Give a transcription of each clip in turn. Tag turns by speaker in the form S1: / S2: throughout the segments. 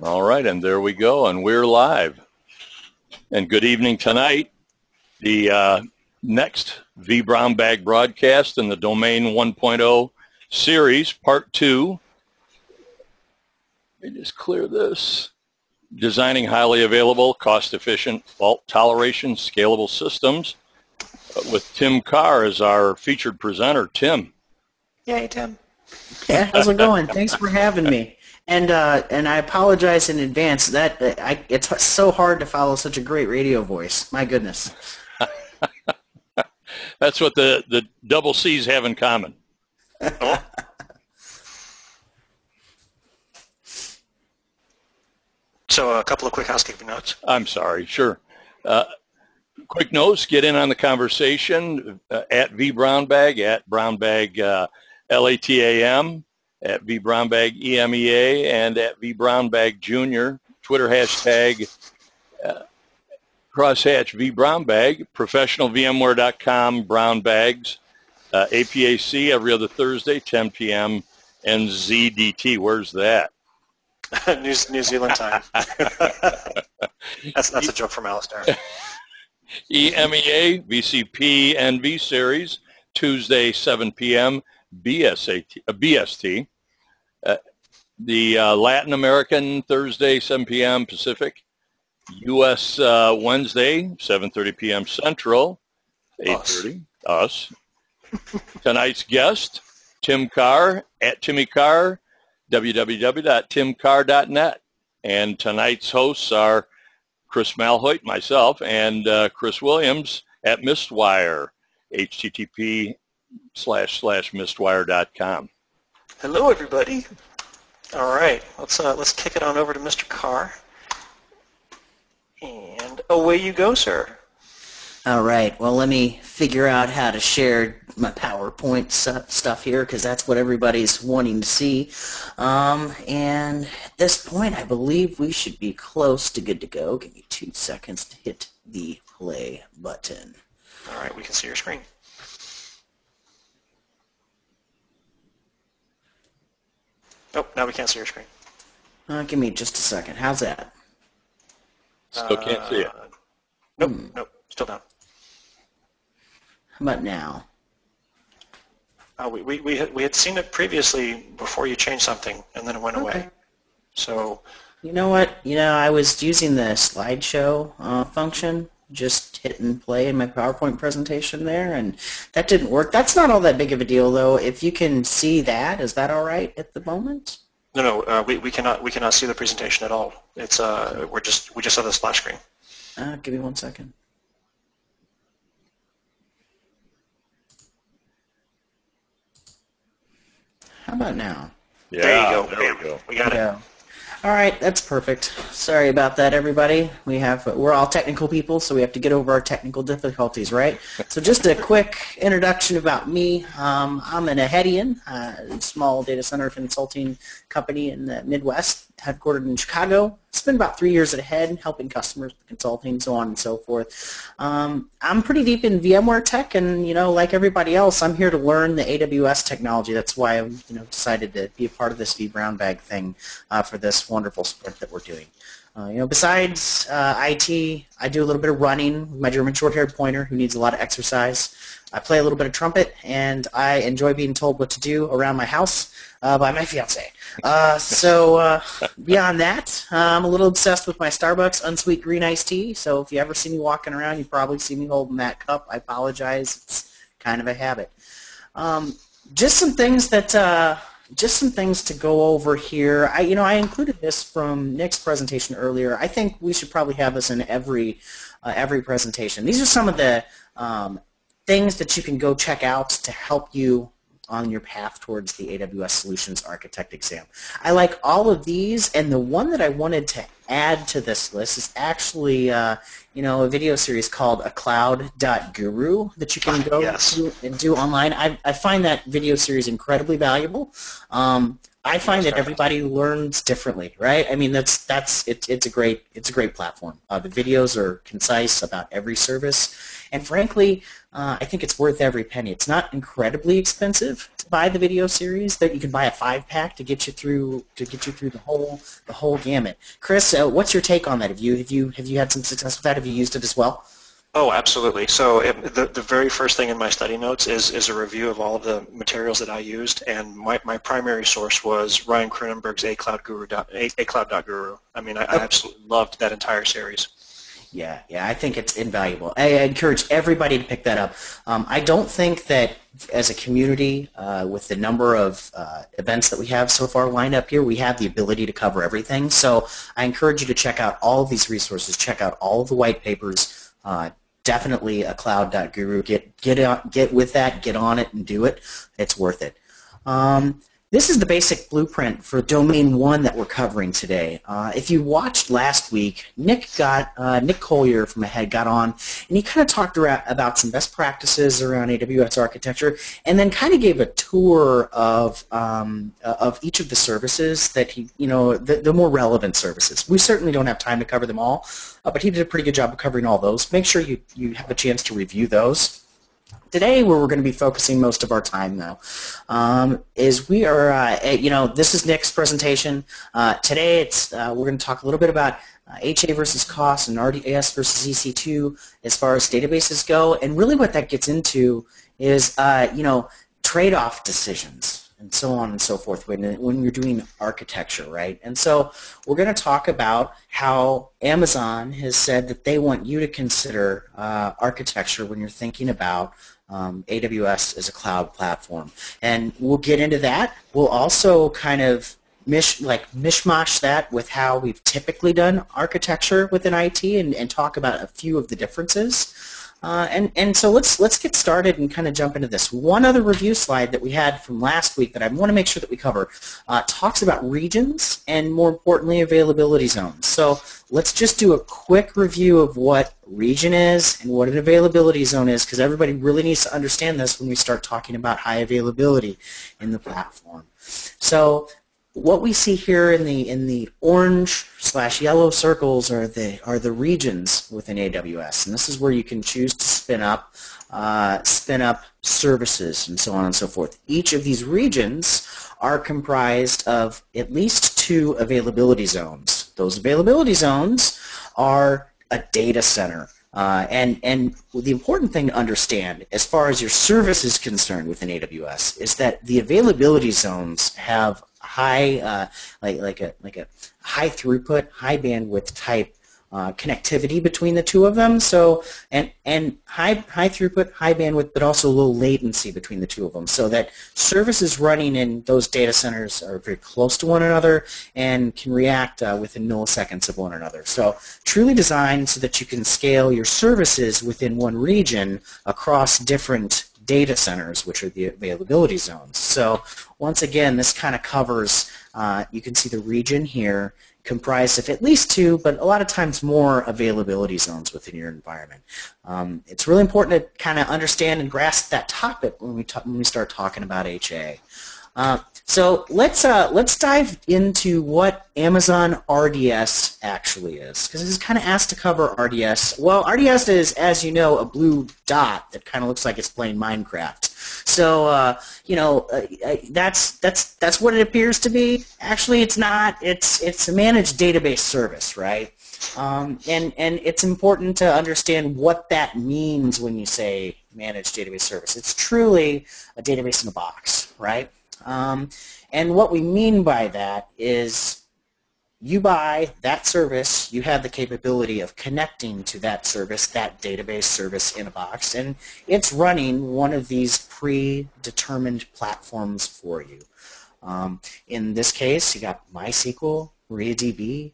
S1: All right, and there we go, and we're live. And good evening tonight. The uh, next V Brown Bag broadcast in the Domain 1.0 series, part two. Let me just clear this. Designing highly available, cost-efficient, fault toleration, scalable systems uh, with Tim Carr as our featured presenter. Tim.
S2: Yay, Tim.
S3: Yeah, how's it going? Thanks for having me. And uh, and I apologize in advance. That I, it's so hard to follow such a great radio voice. My goodness.
S1: That's what the the double C's have in common.
S2: so a couple of quick housekeeping notes.
S1: I'm sorry. Sure. Uh, quick notes. Get in on the conversation uh, at V Brown Bag at Brownbag uh, LATAM at V Brownbag EMEA and at V Brownbag Junior. Twitter hashtag uh, crosshatch V Brownbag, professionalvmware.com brown bags, uh, APAC every other Thursday, 10 p.m. NZDT. Where's that?
S2: New, New Zealand time. that's that's a joke from Alastair.
S1: EMEA, VCP, and V Series, Tuesday, 7 p.m. BSAT, uh, BST. Uh, the uh, Latin American Thursday, 7 p.m. Pacific. U.S. Uh, Wednesday, 7.30 p.m. Central, 8.30, us. us. Tonight's guest, Tim Carr, at Timmy Carr, www.timcarr.net. And tonight's hosts are Chris Malhoit, myself, and uh, Chris Williams at Mistwire, http slash slash mistwire.com.
S2: Hello, everybody. All right, let's uh, let's kick it on over to Mr. Carr, and away you go, sir.
S3: All right. Well, let me figure out how to share my PowerPoint stuff here because that's what everybody's wanting to see. Um, and at this point, I believe we should be close to good to go. Give me two seconds to hit the play button.
S2: All right, we can see your screen. Oh, now we can't see your screen.
S3: Uh, give me just a second. How's that?
S1: Still can't see it.
S2: Uh, nope, hmm. nope, still down.
S3: How about now?
S2: Uh, we, we, we, had, we had seen it previously before you changed something, and then it went okay. away. So...
S3: You know what? You know, I was using the slideshow uh, function, just hit and play in my PowerPoint presentation there, and that didn't work. That's not all that big of a deal, though. If you can see that, is that all right at the moment?
S2: No, no, uh, we, we cannot we cannot see the presentation at all. It's uh, we're just we just have the splash screen.
S3: Uh, give me one second. How about now?
S1: Yeah,
S2: there you go.
S1: There we go.
S2: We got it.
S3: All right, that's perfect. Sorry about that, everybody. We have we're all technical people, so we have to get over our technical difficulties, right? so just a quick introduction about me. Um, I'm an Aheadian, a small data center consulting company in the Midwest, headquartered in Chicago. Spent about three years at Ahead, helping customers consulting, so on and so forth. Um, I'm pretty deep in VMware tech, and you know, like everybody else, I'm here to learn the AWS technology. That's why I've you know decided to be a part of this V Brown Bag thing uh, for this wonderful sprint that we're doing. Uh, you know, besides uh, IT, I do a little bit of running with my German short-haired pointer who needs a lot of exercise. I play a little bit of trumpet, and I enjoy being told what to do around my house uh, by my fiance. Uh, so uh, beyond that, I'm a little obsessed with my Starbucks unsweet green iced tea. So if you ever see me walking around, you probably see me holding that cup. I apologize. It's kind of a habit. Um, just some things that uh, just some things to go over here. I, you know, I included this from Nick's presentation earlier. I think we should probably have this in every uh, every presentation. These are some of the um, things that you can go check out to help you on your path towards the AWS Solutions Architect exam. I like all of these, and the one that I wanted to add to this list is actually, uh, you know, a video series called A Cloud.guru that you can go
S2: yes.
S3: to and do online. I, I find that video series incredibly valuable. Um, I find that everybody learns differently, right? I mean, that's that's it's it's a great it's a great platform. Uh, the videos are concise about every service, and frankly, uh, I think it's worth every penny. It's not incredibly expensive to buy the video series. That you can buy a five pack to get you through to get you through the whole the whole gamut. Chris, uh, what's your take on that? Have you have you have you had some success with that? Have you used it as well?
S2: Oh, absolutely. So it, the, the very first thing in my study notes is, is a review of all of the materials that I used, and my, my primary source was Ryan Kroonenberg's acloud.guru. I mean, I, I absolutely loved that entire series.
S3: Yeah, yeah, I think it's invaluable. I encourage everybody to pick that up. Um, I don't think that as a community, uh, with the number of uh, events that we have so far lined up here, we have the ability to cover everything. So I encourage you to check out all of these resources, check out all of the white papers, uh, definitely a cloud.guru. Get get on, get with that, get on it, and do it. It's worth it. Um, this is the basic blueprint for Domain 1 that we're covering today. Uh, if you watched last week, Nick got uh, Nick Collier from Ahead got on, and he kind of talked around, about some best practices around AWS architecture, and then kind of gave a tour of um, of each of the services that he, you know, the, the, more relevant services. We certainly don't have time to cover them all, uh, but he did a pretty good job of covering all those. Make sure you, you have a chance to review those. Today, where we're going to be focusing most of our time, though, um, is we are, uh, you know, this is Nick's presentation. Uh, today, it's uh, we're going to talk a little bit about HA uh, versus COS and RDS versus EC2 as far as databases go, and really what that gets into is, uh, you know, trade-off decisions and so on and so forth when, when you're doing architecture, right? And so we're going to talk about how Amazon has said that they want you to consider uh, architecture when you're thinking about um, AWS as a cloud platform. And we'll get into that. We'll also kind of mish, like mishmash that with how we've typically done architecture within IT and, and talk about a few of the differences. Uh, and, and so let's, let's get started and kind of jump into this. One other review slide that we had from last week that I want to make sure that we cover uh, talks about regions and more importantly availability zones. So let's just do a quick review of what region is and what an availability zone is because everybody really needs to understand this when we start talking about high availability in the platform. So what we see here in the in the orange slash yellow circles are the are the regions within AWS, and this is where you can choose to spin up uh, spin up services and so on and so forth. Each of these regions are comprised of at least two availability zones. Those availability zones are a data center. Uh, and, and the important thing to understand as far as your service is concerned within AWS is that the availability zones have high, uh, like, like, a, like a high throughput, high bandwidth type uh, connectivity between the two of them. So and and high high throughput, high bandwidth, but also low latency between the two of them, so that services running in those data centers are very close to one another and can react uh, within milliseconds of one another. So truly designed so that you can scale your services within one region across different data centers, which are the availability zones. So once again, this kind of covers, uh, you can see the region here, comprised of at least two, but a lot of times more availability zones within your environment. Um, it's really important to kind of understand and grasp that topic when we, when we start talking about HA. Uh, so let's uh, let's dive into what Amazon RDS actually is, because is kind of asked to cover RDS. Well, RDS is, as you know, a blue dot that kind of looks like it's playing Minecraft. So uh, you know uh, uh, that's that's that's what it appears to be. Actually, it's not. It's it's a managed database service, right? Um, and and it's important to understand what that means when you say managed database service. It's truly a database in a box, right? Um, and what we mean by that is you buy that service, you have the capability of connecting to that service, that database service in a box, and it's running one of these predetermined platforms for you. Um, in this case, you got MySQL, MariaDB,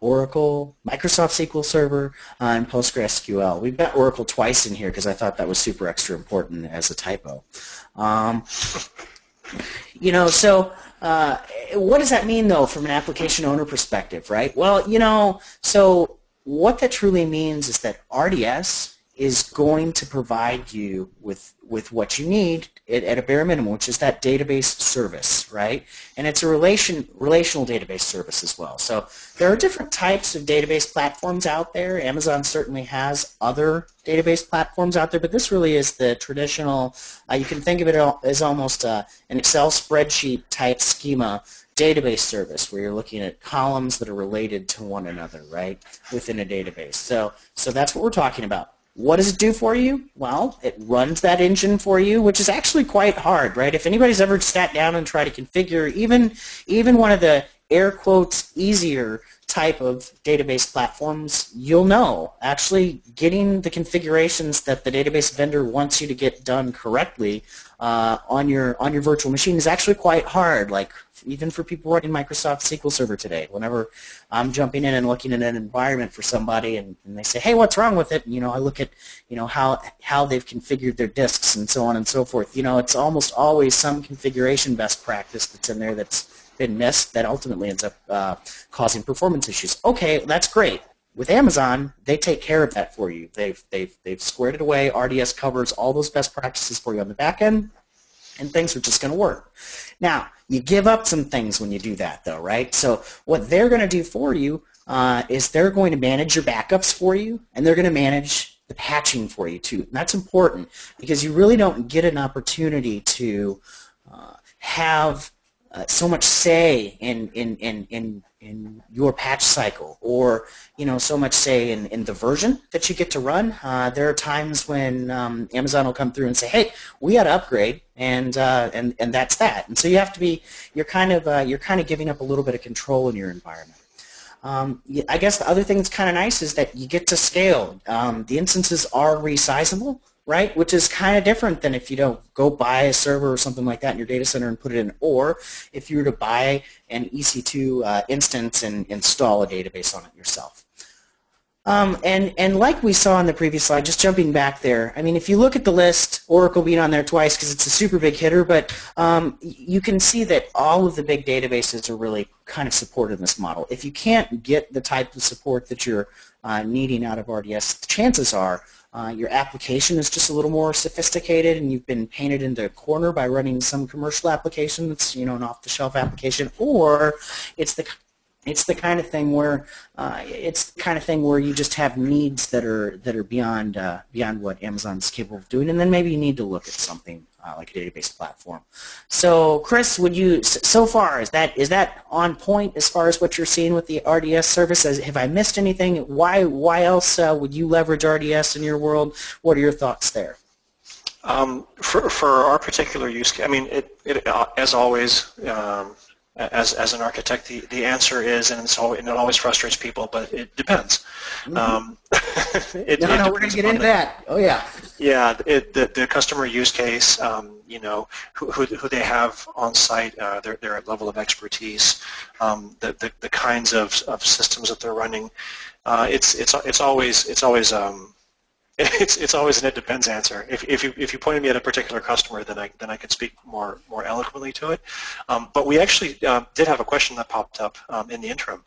S3: Oracle, Microsoft SQL Server, uh, and PostgreSQL. We've got Oracle twice in here because I thought that was super extra important as a typo. Um, you know, so uh, what does that mean, though, from an application owner perspective, right? Well, you know, so what that truly means is that RDS is going to provide you with with what you need at, at, a bare minimum, which is that database service, right? And it's a relation relational database service as well. So there are different types of database platforms out there. Amazon certainly has other database platforms out there, but this really is the traditional. Uh, you can think of it as almost uh, an Excel spreadsheet type schema database service where you're looking at columns that are related to one another, right, within a database. So, so that's what we're talking about. What does it do for you? Well, it runs that engine for you, which is actually quite hard, right? If anybody's ever sat down and tried to configure even even one of the air quotes easier type of database platforms, you'll know actually getting the configurations that the database vendor wants you to get done correctly uh, on your on your virtual machine is actually quite hard. Like even for people running Microsoft SQL Server today, whenever I'm jumping in and looking at an environment for somebody and, and they say, "Hey, what's wrong with it?" And, you know, I look at you know how how they've configured their disks and so on and so forth. You know, it's almost always some configuration best practice that's in there that's been missed that ultimately ends up uh, causing performance issues. Okay, that's great. With Amazon, they take care of that for you. They've, they've, they've squared it away. RDS covers all those best practices for you on the back end, and things are just going to work. Now, you give up some things when you do that, though, right? So what they're going to do for you uh, is they're going to manage your backups for you, and they're going to manage the patching for you, too. And that's important because you really don't get an opportunity to uh, have uh, so much say in, in, in, in, in your patch cycle or you know so much say in, in the version that you get to run. Uh, there are times when um, Amazon will come through and say, "Hey, we got to upgrade," and uh, and and that's that. And so you have to be you're kind of uh, you're kind of giving up a little bit of control in your environment. Um, I guess the other thing that's kind of nice is that you get to scale. Um, the instances are resizable, right? Which is kind of different than if you don't go buy a server or something like that in your data center and put it in, or if you were to buy an EC2 uh, instance and install a database on it yourself. Um, and, and like we saw in the previous slide, just jumping back there, I mean, if you look at the list, Oracle being on there twice because it's a super big hitter, but um, you can see that all of the big databases are really kind of supported in this model. If you can't get the type of support that you're uh, needing out of RDS, chances are uh, your application is just a little more sophisticated and you've been painted into a corner by running some commercial application that's you know an off-the-shelf application or it's the it's the kind of thing where uh, it's the kind of thing where you just have needs that are that are beyond uh, beyond what Amazon's capable of doing, and then maybe you need to look at something uh, like a database platform. So, Chris, would you so far is that is that on point as far as what you're seeing with the RDS service? Have I missed anything? Why why else uh, would you leverage RDS in your world? What are your thoughts there?
S2: Um, for, for our particular use case, I mean, it, it uh, as always, um, as, as an architect, the, the answer is, and, it's always, and it always frustrates people, but it depends. Mm-hmm. Um,
S3: it, no, it no, we're going to get into the, that. Oh, yeah.
S2: Yeah, it, the, the customer use case, um, you know, who, who, who, they have on site, uh, their, their level of expertise, um, the, the, the kinds of, of systems that they're running. Uh, it's, it's, it's always, it's always um, it's it's always an it depends answer. If if you if you pointed me at a particular customer, then I then I could speak more more eloquently to it. Um, but we actually uh, did have a question that popped up um, in the interim.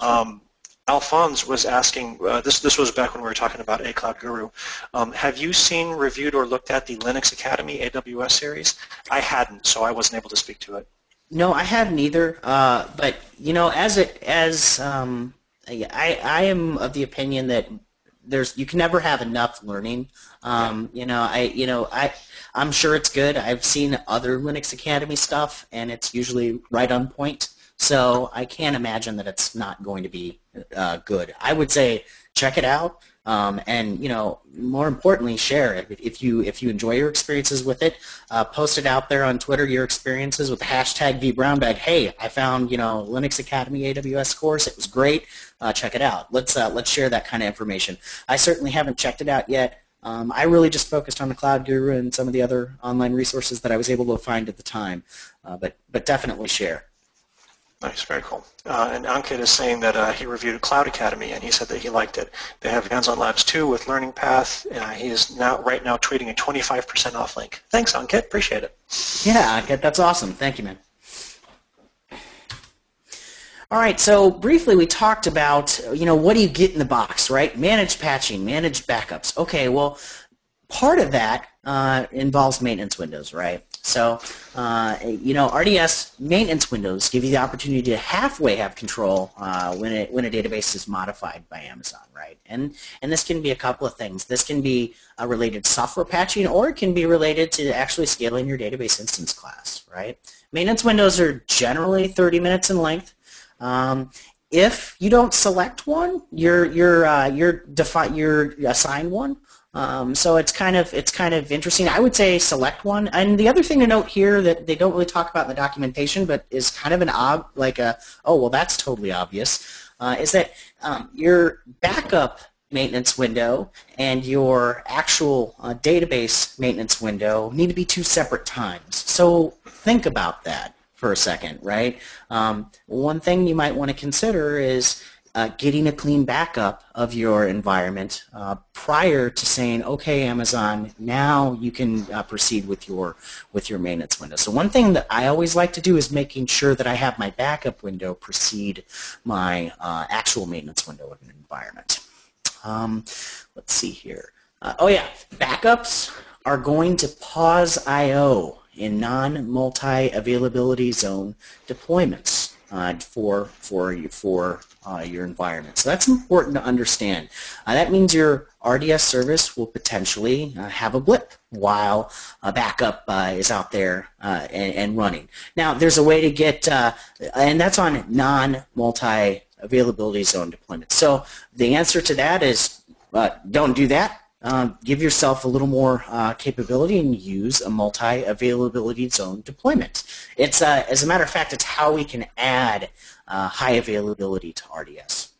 S2: Um, Alphonse was asking, uh, this, this was back when we were talking about A Cloud Guru, um, have you seen, reviewed, or looked at the Linux Academy AWS series? I hadn't, so I wasn't able to speak to it.
S3: No, I hadn't either. Uh, but, you know, as it, as, um, I, I am of the opinion that there's you can never have enough learning. Um, you know, I you know I I'm sure it's good. I've seen other Linux Academy stuff, and it's usually right on point. So I can't imagine that it's not going to be uh, good. I would say check it out. Um, and you know, more importantly, share it. If you if you enjoy your experiences with it, uh, post it out there on Twitter. Your experiences with the hashtag vBrownBag. Hey, I found you know Linux Academy AWS course. It was great. Uh, check it out. Let's uh, let's share that kind of information. I certainly haven't checked it out yet. Um, I really just focused on the Cloud Guru and some of the other online resources that I was able to find at the time. Uh, but but definitely share.
S2: Nice, very cool. Uh, and Ankit is saying that uh, he reviewed Cloud Academy and he said that he liked it. They have hands-on labs too with Learning Path. Uh, he is now right now tweeting a 25% off link. Thanks, Ankit. Appreciate it.
S3: Yeah, Ankit, that's awesome. Thank you, man. All right, so briefly we talked about, you know, what do you get in the box, right? Managed patching, managed backups. Okay, well, part of that uh, involves maintenance windows, right? So, uh, you know, RDS maintenance windows give you the opportunity to halfway have control uh, when, it, when a database is modified by Amazon, right? And, and this can be a couple of things. This can be related software patching or it can be related to actually scaling your database instance class, right? Maintenance windows are generally 30 minutes in length. Um, if you don't select one, you're you're uh, you're defi- you're assigned one. Um, so it's kind of it's kind of interesting. I would say select one. And the other thing to note here that they don't really talk about in the documentation, but is kind of an ob like a oh well that's totally obvious, uh, is that um, your backup maintenance window and your actual uh, database maintenance window need to be two separate times. So think about that for a second, right? Um, one thing you might want to consider is uh, getting a clean backup of your environment uh, prior to saying, okay, Amazon, now you can uh, proceed with your with your maintenance window. So one thing that I always like to do is making sure that I have my backup window precede my uh, actual maintenance window of an environment. Um, let's see here. Uh, oh yeah, backups are going to pause I/O in non-multi-availability zone deployments uh, for for for uh, your environment. So that's important to understand. Uh, that means your RDS service will potentially uh, have a blip while a backup uh, is out there uh, and, and, running. Now, there's a way to get, and that's on non-multi availability zone deployment. So the answer to that is don't do that um, give yourself a little more uh, capability and use a multi-availability zone deployment. It's, uh, as a matter of fact, it's how we can add uh, high availability to RDS.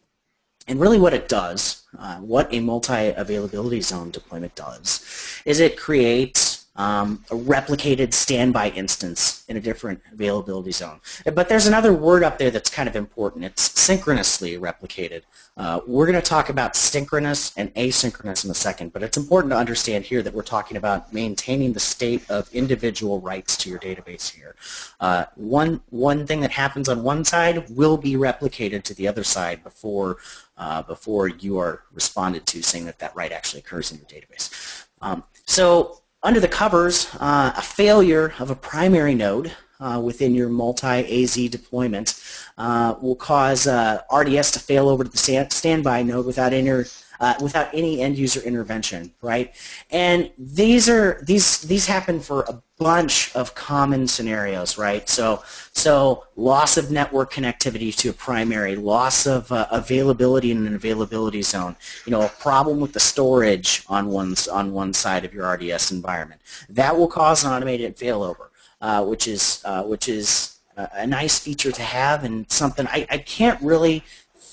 S3: And really what it does, uh, what a multi-availability zone deployment does, is it creates um, a replicated standby instance in a different availability zone. But there's another word up there that's kind of important. It's synchronously replicated. Uh, we're going to talk about synchronous and asynchronous in a second, but it's important to understand here that we're talking about maintaining the state of individual writes to your database here. Uh, one, one thing that happens on one side will be replicated to the other side before, uh, before you are responded to saying that that write actually occurs in your database. Um, so under the covers, uh, a failure of a primary node uh, within your multi-AZ deployment uh, will cause uh, RDS to fail over to the standby node without any, uh, without any end user intervention, right? And these are these these happen for a bunch of common scenarios, right? So, so loss of network connectivity to a primary, loss of uh, availability in an availability zone, you know, a problem with the storage on one's on one side of your RDS environment. That will cause an automated failover, uh, which is uh, which is a nice feature to have and something I, I can't really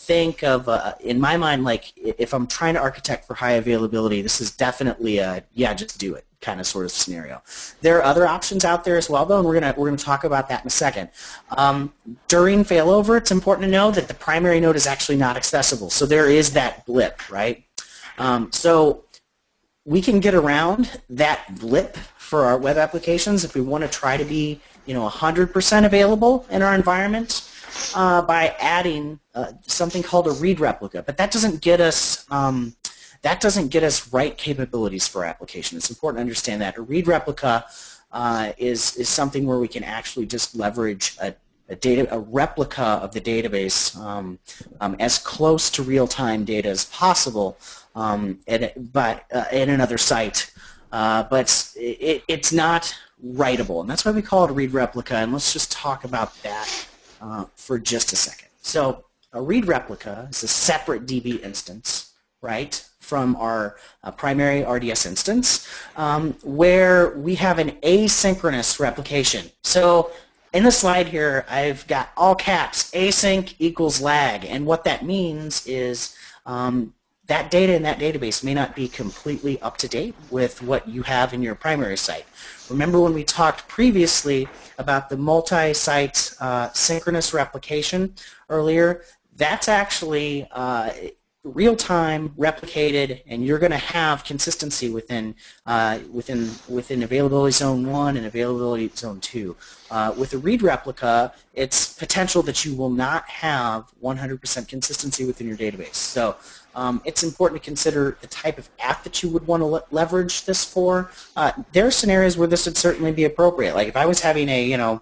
S3: think of, uh, in my mind, like if I'm trying to architect for high availability, this is definitely a yeah, just do it kind of sort of scenario. There are other options out there as well, though, and we're gonna we're gonna talk about that in a second. Um, during failover, it's important to know that the primary node is actually not accessible, so there is that blip, right? Um, so we can get around that blip for our web applications if we want to try to be you know 100% available in our environment uh, by adding uh, something called a read replica. But that doesn't get us um, that doesn't get us write capabilities for application. It's important to understand that. A read replica uh, is, is something where we can actually just leverage a, a, data, a replica of the database um, um, as close to real-time data as possible um, at, but, uh, in another site. Uh, but it, it's not writable, and that's why we call it a read replica, and let's just talk about that uh, for just a second. So a read replica is a separate DB instance, right, from our uh, primary RDS instance, um, where we have an asynchronous replication. So in the slide here, I've got all caps, async equals lag, and what that means is um, that data in that database may not be completely up to date with what you have in your primary site. Remember when we talked previously about the multi-site uh, synchronous replication earlier? That's actually uh, real-time, replicated, and you're going to have consistency within uh, within within availability zone one and availability zone two. Uh, with a read replica, it's potential that you will not have 100% consistency within your database. So um, it's important to consider the type of app that you would want to le- leverage this for. Uh, there are scenarios where this would certainly be appropriate. Like if I was having a you know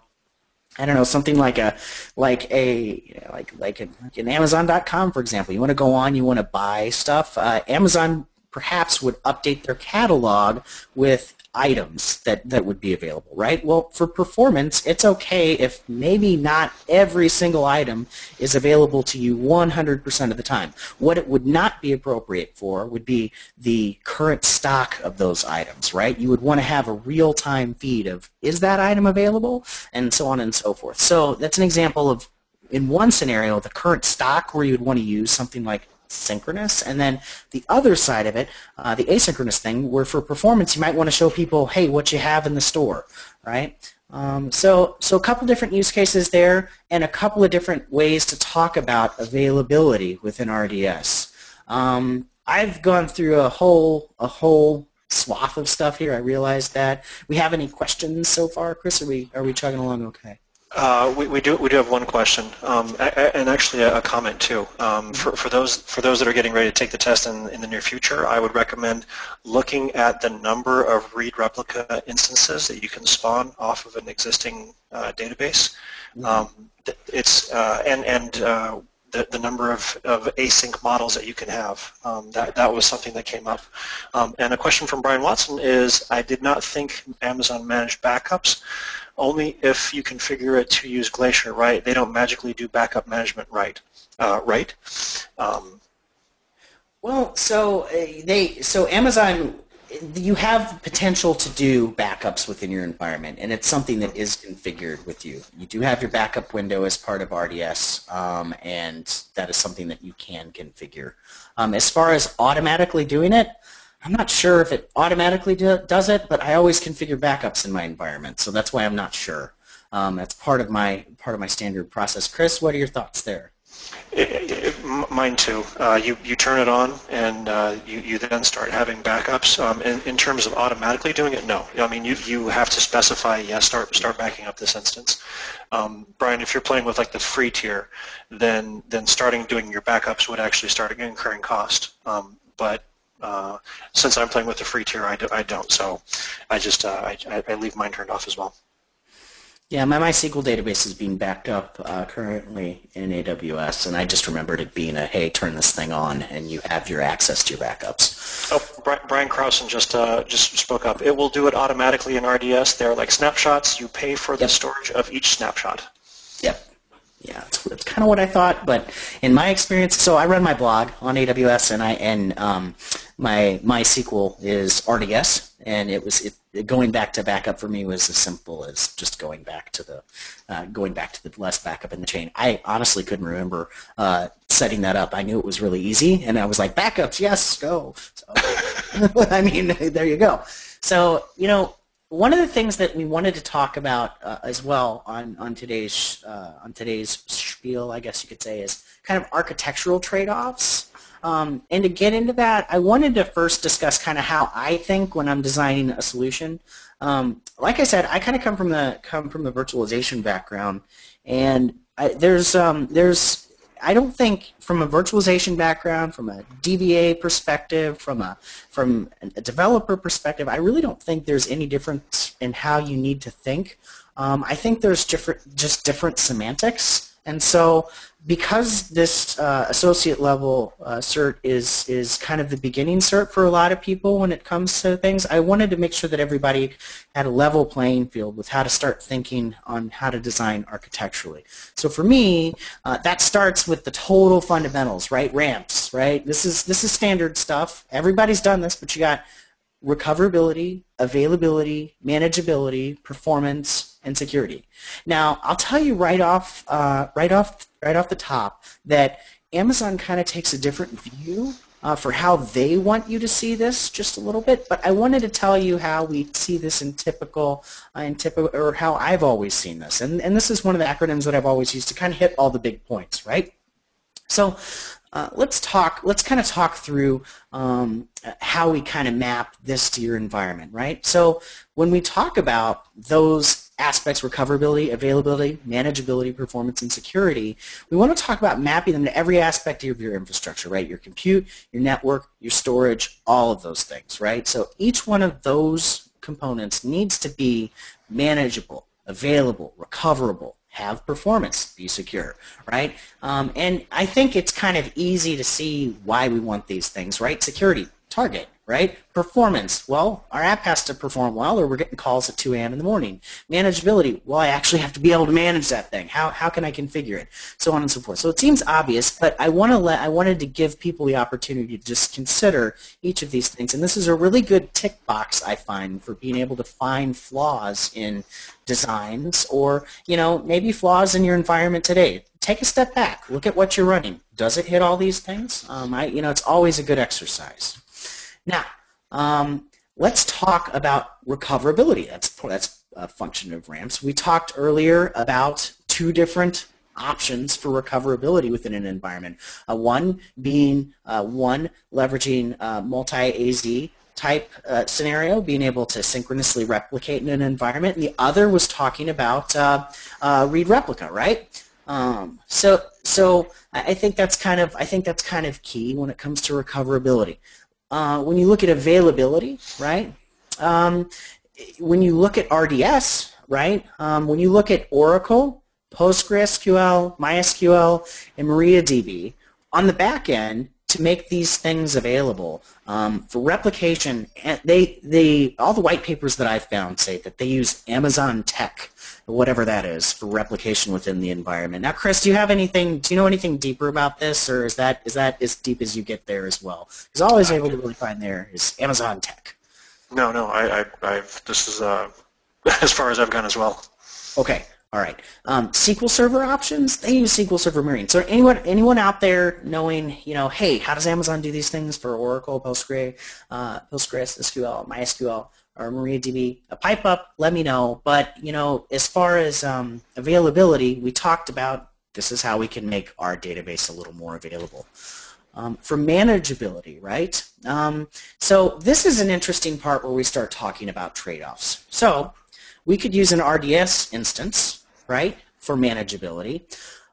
S3: I don't know something like a like a like like an, like an Amazon.com for example. You want to go on, you want to buy stuff. Uh, Amazon perhaps would update their catalog with items that, that would be available, right? Well, for performance, it's okay if maybe not every single item is available to you 100% of the time. What it would not be appropriate for would be the current stock of those items, right? You would want to have a real-time feed of, is that item available? And so on and so forth. So that's an example of in one scenario, the current stock where you'd want to use something like synchronous. And then the other side of it, uh, the asynchronous thing, where for performance you might want to show people, hey, what you have in the store, right? Um, so, so a couple different use cases there, and a couple of different ways to talk about availability within RDS. Um, I've gone through a whole a whole swath of stuff here. I realized that. We have any questions so far, Chris? Are we are we chugging along okay?
S2: Uh, we, we, do we do have one question, um, and actually a, comment too. Um, for, for those for those that are getting ready to take the test in, in the near future, I would recommend looking at the number of read replica instances that you can spawn off of an existing uh, database. Mm-hmm. Um, it's uh, and and uh, the, the number of, of async models that you can have. Um, that, that was something that came up. Um, and a question from Brian Watson is, I did not think Amazon managed backups only if you configure it to use Glacier, right? They don't magically do backup management right, uh, right? Um,
S3: well, so uh, they so Amazon you have potential to do backups within your environment, and it's something that is configured with you. You do have your backup window as part of RDS, um, and that is something that you can configure. Um, as far as automatically doing it, I'm not sure if it automatically do, does it, but I always configure backups in my environment, so that's why I'm not sure. Um, that's part of my part of my standard process. Chris, what are your thoughts there?
S2: It, it, mine too. Uh, you you turn it on and uh, you you then start having backups. Um, in, in terms of automatically doing it, no. I mean you you have to specify yes start start backing up this instance. Um, Brian, if you're playing with like the free tier, then then starting doing your backups would actually start incurring cost. Um, but uh, since I'm playing with the free tier, I, do, I don't. So I just uh, I, I leave mine turned off as well.
S3: Yeah, my MySQL database is being backed up uh, currently in AWS, and I just remembered it being a, hey, turn this thing on, and you have your access to your backups.
S2: Oh, Brian Krausen just uh, just spoke up. It will do it automatically in RDS. They're like snapshots. You pay for the yep. storage of each snapshot.
S3: Yep. Yeah, it's, it's kind of what I thought, but in my experience, so I run my blog on AWS, and I and um, my MySQL is RDS, and it was it, going back to backup for me was as simple as just going back to the uh, going back to the less backup in the chain. I honestly couldn't remember uh, setting that up. I knew it was really easy, and I was like, backups, yes, go. So, I mean, there you go. So you know, one of the things that we wanted to talk about uh, as well on on today's uh, on today's spiel, I guess you could say, is kind of architectural trade-offs. Um, and to get into that, I wanted to first discuss kind of how I think when I'm designing a solution. Um, like I said, I kind of come from the come from the virtualization background, and I, there's um, there's I don't think from a virtualization background, from a DBA perspective, from a from a developer perspective, I really don't think there's any difference in how you need to think. Um, I think there's different just different semantics and so because this uh, associate level uh, cert is, is kind of the beginning cert for a lot of people when it comes to things, I wanted to make sure that everybody had a level playing field with how to start thinking on how to design architecturally. So for me, uh, that starts with the total fundamentals, right? Ramps, right? This is, this is standard stuff. Everybody's done this, but you got recoverability, availability, manageability, performance, and security. Now, I'll tell you right off, uh, right off, right off the top that Amazon kind of takes a different view uh, for how they want you to see this just a little bit, but I wanted to tell you how we see this in typical, uh, in typical, or how I've always seen this, and and this is one of the acronyms that I've always used to kind of hit all the big points, right? So uh, let's talk, let's kind of talk through um, how we kind of map this to your environment, right? So when we talk about those aspects, recoverability, availability, manageability, performance, and security, we want to talk about mapping them to every aspect of your infrastructure, right? Your compute, your network, your storage, all of those things, right? So each one of those components needs to be manageable, available, recoverable, have performance, be secure, right? Um, and I think it's kind of easy to see why we want these things, right? Security, target, right? Performance, well, our app has to perform well or we're getting calls at 2 a.m. in the morning. Manageability, well, I actually have to be able to manage that thing. How, how can I configure it? So on and so forth. So it seems obvious, but I, want to let, I wanted to give people the opportunity to just consider each of these things. And this is a really good tick box, I find, for being able to find flaws in designs or, you know, maybe flaws in your environment today. Take a step back. Look at what you're running. Does it hit all these things? Um, I, you know, it's always a good exercise. Now, um, let's talk about recoverability. That's, that's a function of ramps. We talked earlier about two different options for recoverability within an environment. Uh, one being uh, one leveraging uh, multi-AZ type uh, scenario, being able to synchronously replicate in an environment, and the other was talking about uh, uh, read replica, right? Um, so, so I think that's kind of I think that's kind of key when it comes to recoverability. Uh, when you look at availability, right? Um, when you look at RDS, right? Um, when you look at Oracle, PostgreSQL, MySQL, and MariaDB, on the back end, to make these things available um, for replication, they, they, all the white papers that I've found say that they use Amazon Tech whatever that is for replication within the environment. Now, Chris, do you have anything? Do you know anything deeper about this, or is that is that as deep as you get there as well? Because all I was able to really find there is Amazon Tech.
S2: No, no, I, I, have this is uh, as far as I've gone as well.
S3: Okay, all right. Um, SQL Server options, they use SQL Server Mirroring. So anyone anyone out there knowing, you know, hey, how does Amazon do these things for Oracle, Postgre, uh, Postgres, SQL, MySQL? Or MariaDB, a pipe up, let me know. But, you know, as far as um, availability, we talked about this is how we can make our database a little more available. Um, for manageability, right? Um, so this is an interesting part where we start talking about trade-offs. So we could use an RDS instance, right, for manageability.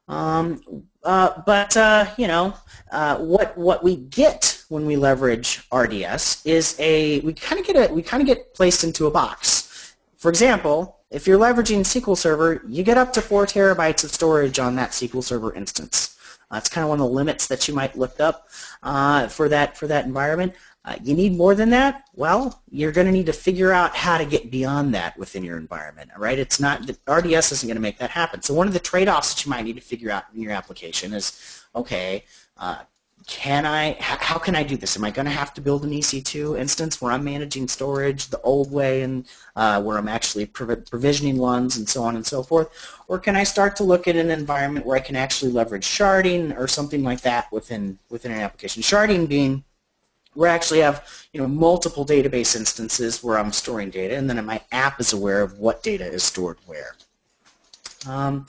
S3: Um, uh, but uh, you know, uh, what what we get when we leverage RDS is a we kind of get a we kind of get placed into a box. For example, if you're leveraging SQL Server, you get up to four terabytes of storage on that SQL Server instance. That's kind of one of the limits that you might look up uh, for that for that environment. Uh, you need more than that? Well, you're going to need to figure out how to get beyond that within your environment. Right? It's not RDS isn't going to make that happen. So one of the trade-offs that you might need to figure out in your application is, okay, uh, can I? How can I do this? Am I going to have to build an EC2 instance where I'm managing storage the old way and uh, where I'm actually provisioning ones and so on and so forth? Or can I start to look at an environment where I can actually leverage sharding or something like that within within an application? Sharding being where I actually have you know multiple database instances where I'm storing data, and then my app is aware of what data is stored where. Um,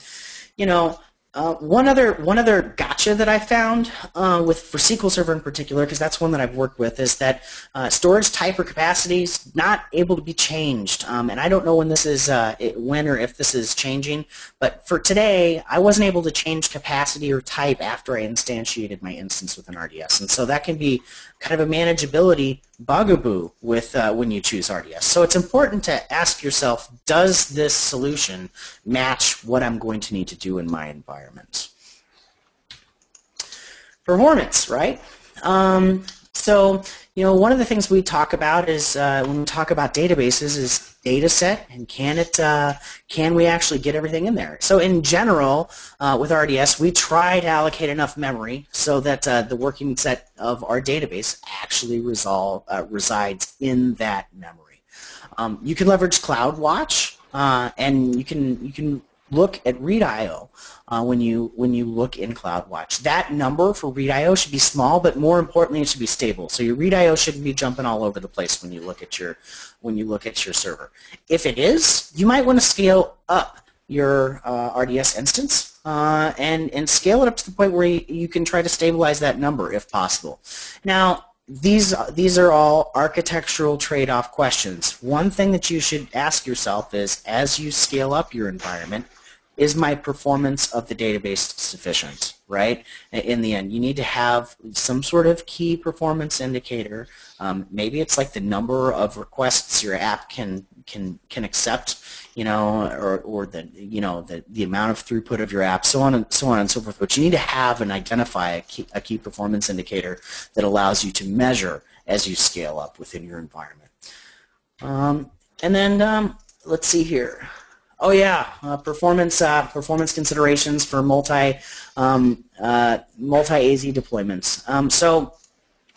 S3: you know, uh, one other one other gotcha that I found uh, with for SQL Server in particular, because that's one that I've worked with, is that uh, storage type or capacity is not able to be changed. Um, and I don't know when this is uh, it, when or if this is changing. But for today, I wasn't able to change capacity or type after I instantiated my instance with an RDS, and so that can be kind of a manageability bugaboo with uh, when you choose RDS. So it's important to ask yourself, does this solution match what I'm going to need to do in my environment? Performance, right? Um, so, you know, one of the things we talk about is uh, when we talk about databases is data set and can it uh, can we actually get everything in there? So in general, uh, with RDS, we try to allocate enough memory so that uh, the working set of our database actually resolve, uh, resides in that memory. Um, you can leverage CloudWatch uh, and you can you can look at read.io uh, when you when you look in CloudWatch. That number for read.io should be small, but more importantly, it should be stable. So your read.io shouldn't be jumping all over the place when you look at your when you look at your server. If it is, you might want to scale up your uh, RDS instance uh, and, and scale it up to the point where you, you can try to stabilize that number if possible. Now, these these are all architectural trade-off questions. One thing that you should ask yourself is, as you scale up your environment, is my performance of the database sufficient, right? In the end, you need to have some sort of key performance indicator. Um, maybe it's like the number of requests your app can can can accept, you know, or, or the you know the, the amount of throughput of your app, so on and so on and so forth. But you need to have and identify a key, a key performance indicator that allows you to measure as you scale up within your environment. Um, and then um, let's see here. Oh yeah, uh, performance uh, performance considerations for multi um, uh, multi AZ deployments. Um, so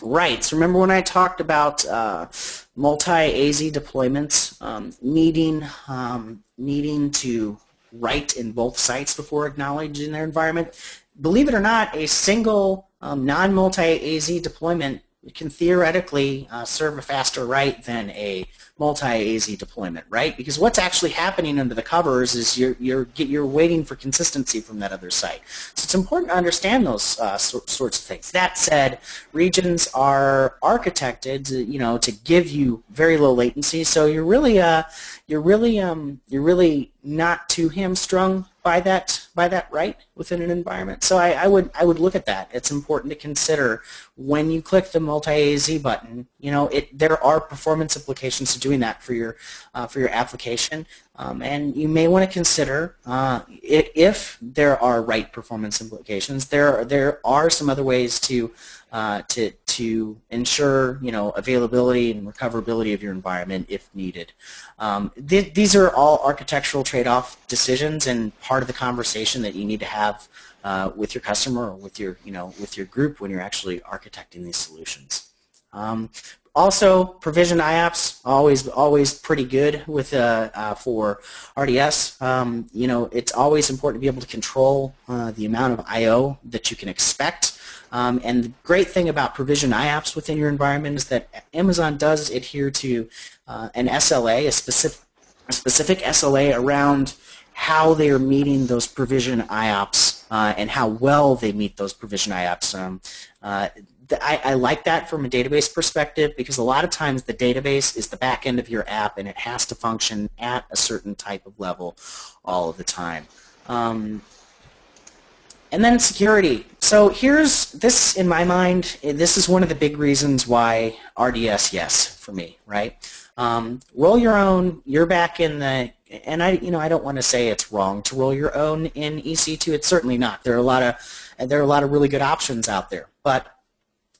S3: writes. Remember when I talked about uh, multi AZ deployments um, needing um, needing to write in both sites before acknowledging their environment? Believe it or not, a single um, non multi AZ deployment can theoretically uh, serve a faster write than a multi-AZ deployment, right? Because what's actually happening under the covers is you're you're you're waiting for consistency from that other site. So it's important to understand those uh, so, sorts of things. That said, regions are architected, to, you know, to give you very low latency. So you're really uh, you're really um, you're really not too hamstrung by that by that right within an environment. So I, I, would I would look at that. It's important to consider when you click the multi-AZ button. You know, it there are performance implications to doing that for your uh, for your application, um, and you may want to consider uh, if there are right performance implications. There are, there are some other ways to uh, to to ensure you know availability and recoverability of your environment if needed. Um, th these are all architectural trade-off decisions and part of the conversation that you need to have uh, with your customer or with your you know with your group when you're actually architecting these solutions. Um, also, provision IOPS always always pretty good with uh, uh, for RDS. Um, you know, it's always important to be able to control uh, the amount of I/O that you can expect um, and the great thing about provision IOPS within your environment is that Amazon does adhere to uh, an SLA, a specific, a specific SLA around how they are meeting those provision IOPS uh, and how well they meet those provision IOPS. Um, uh, I, I, like that from a database perspective because a lot of times the database is the back end of your app and it has to function at a certain type of level all of the time. Um, and then security. So here's this in my mind. This is one of the big reasons why RDS yes for me, right? Um, roll your own. You're back in the, and I, you know, I don't want to say it's wrong to roll your own in EC2. It's certainly not. There are a lot of, there are a lot of really good options out there. But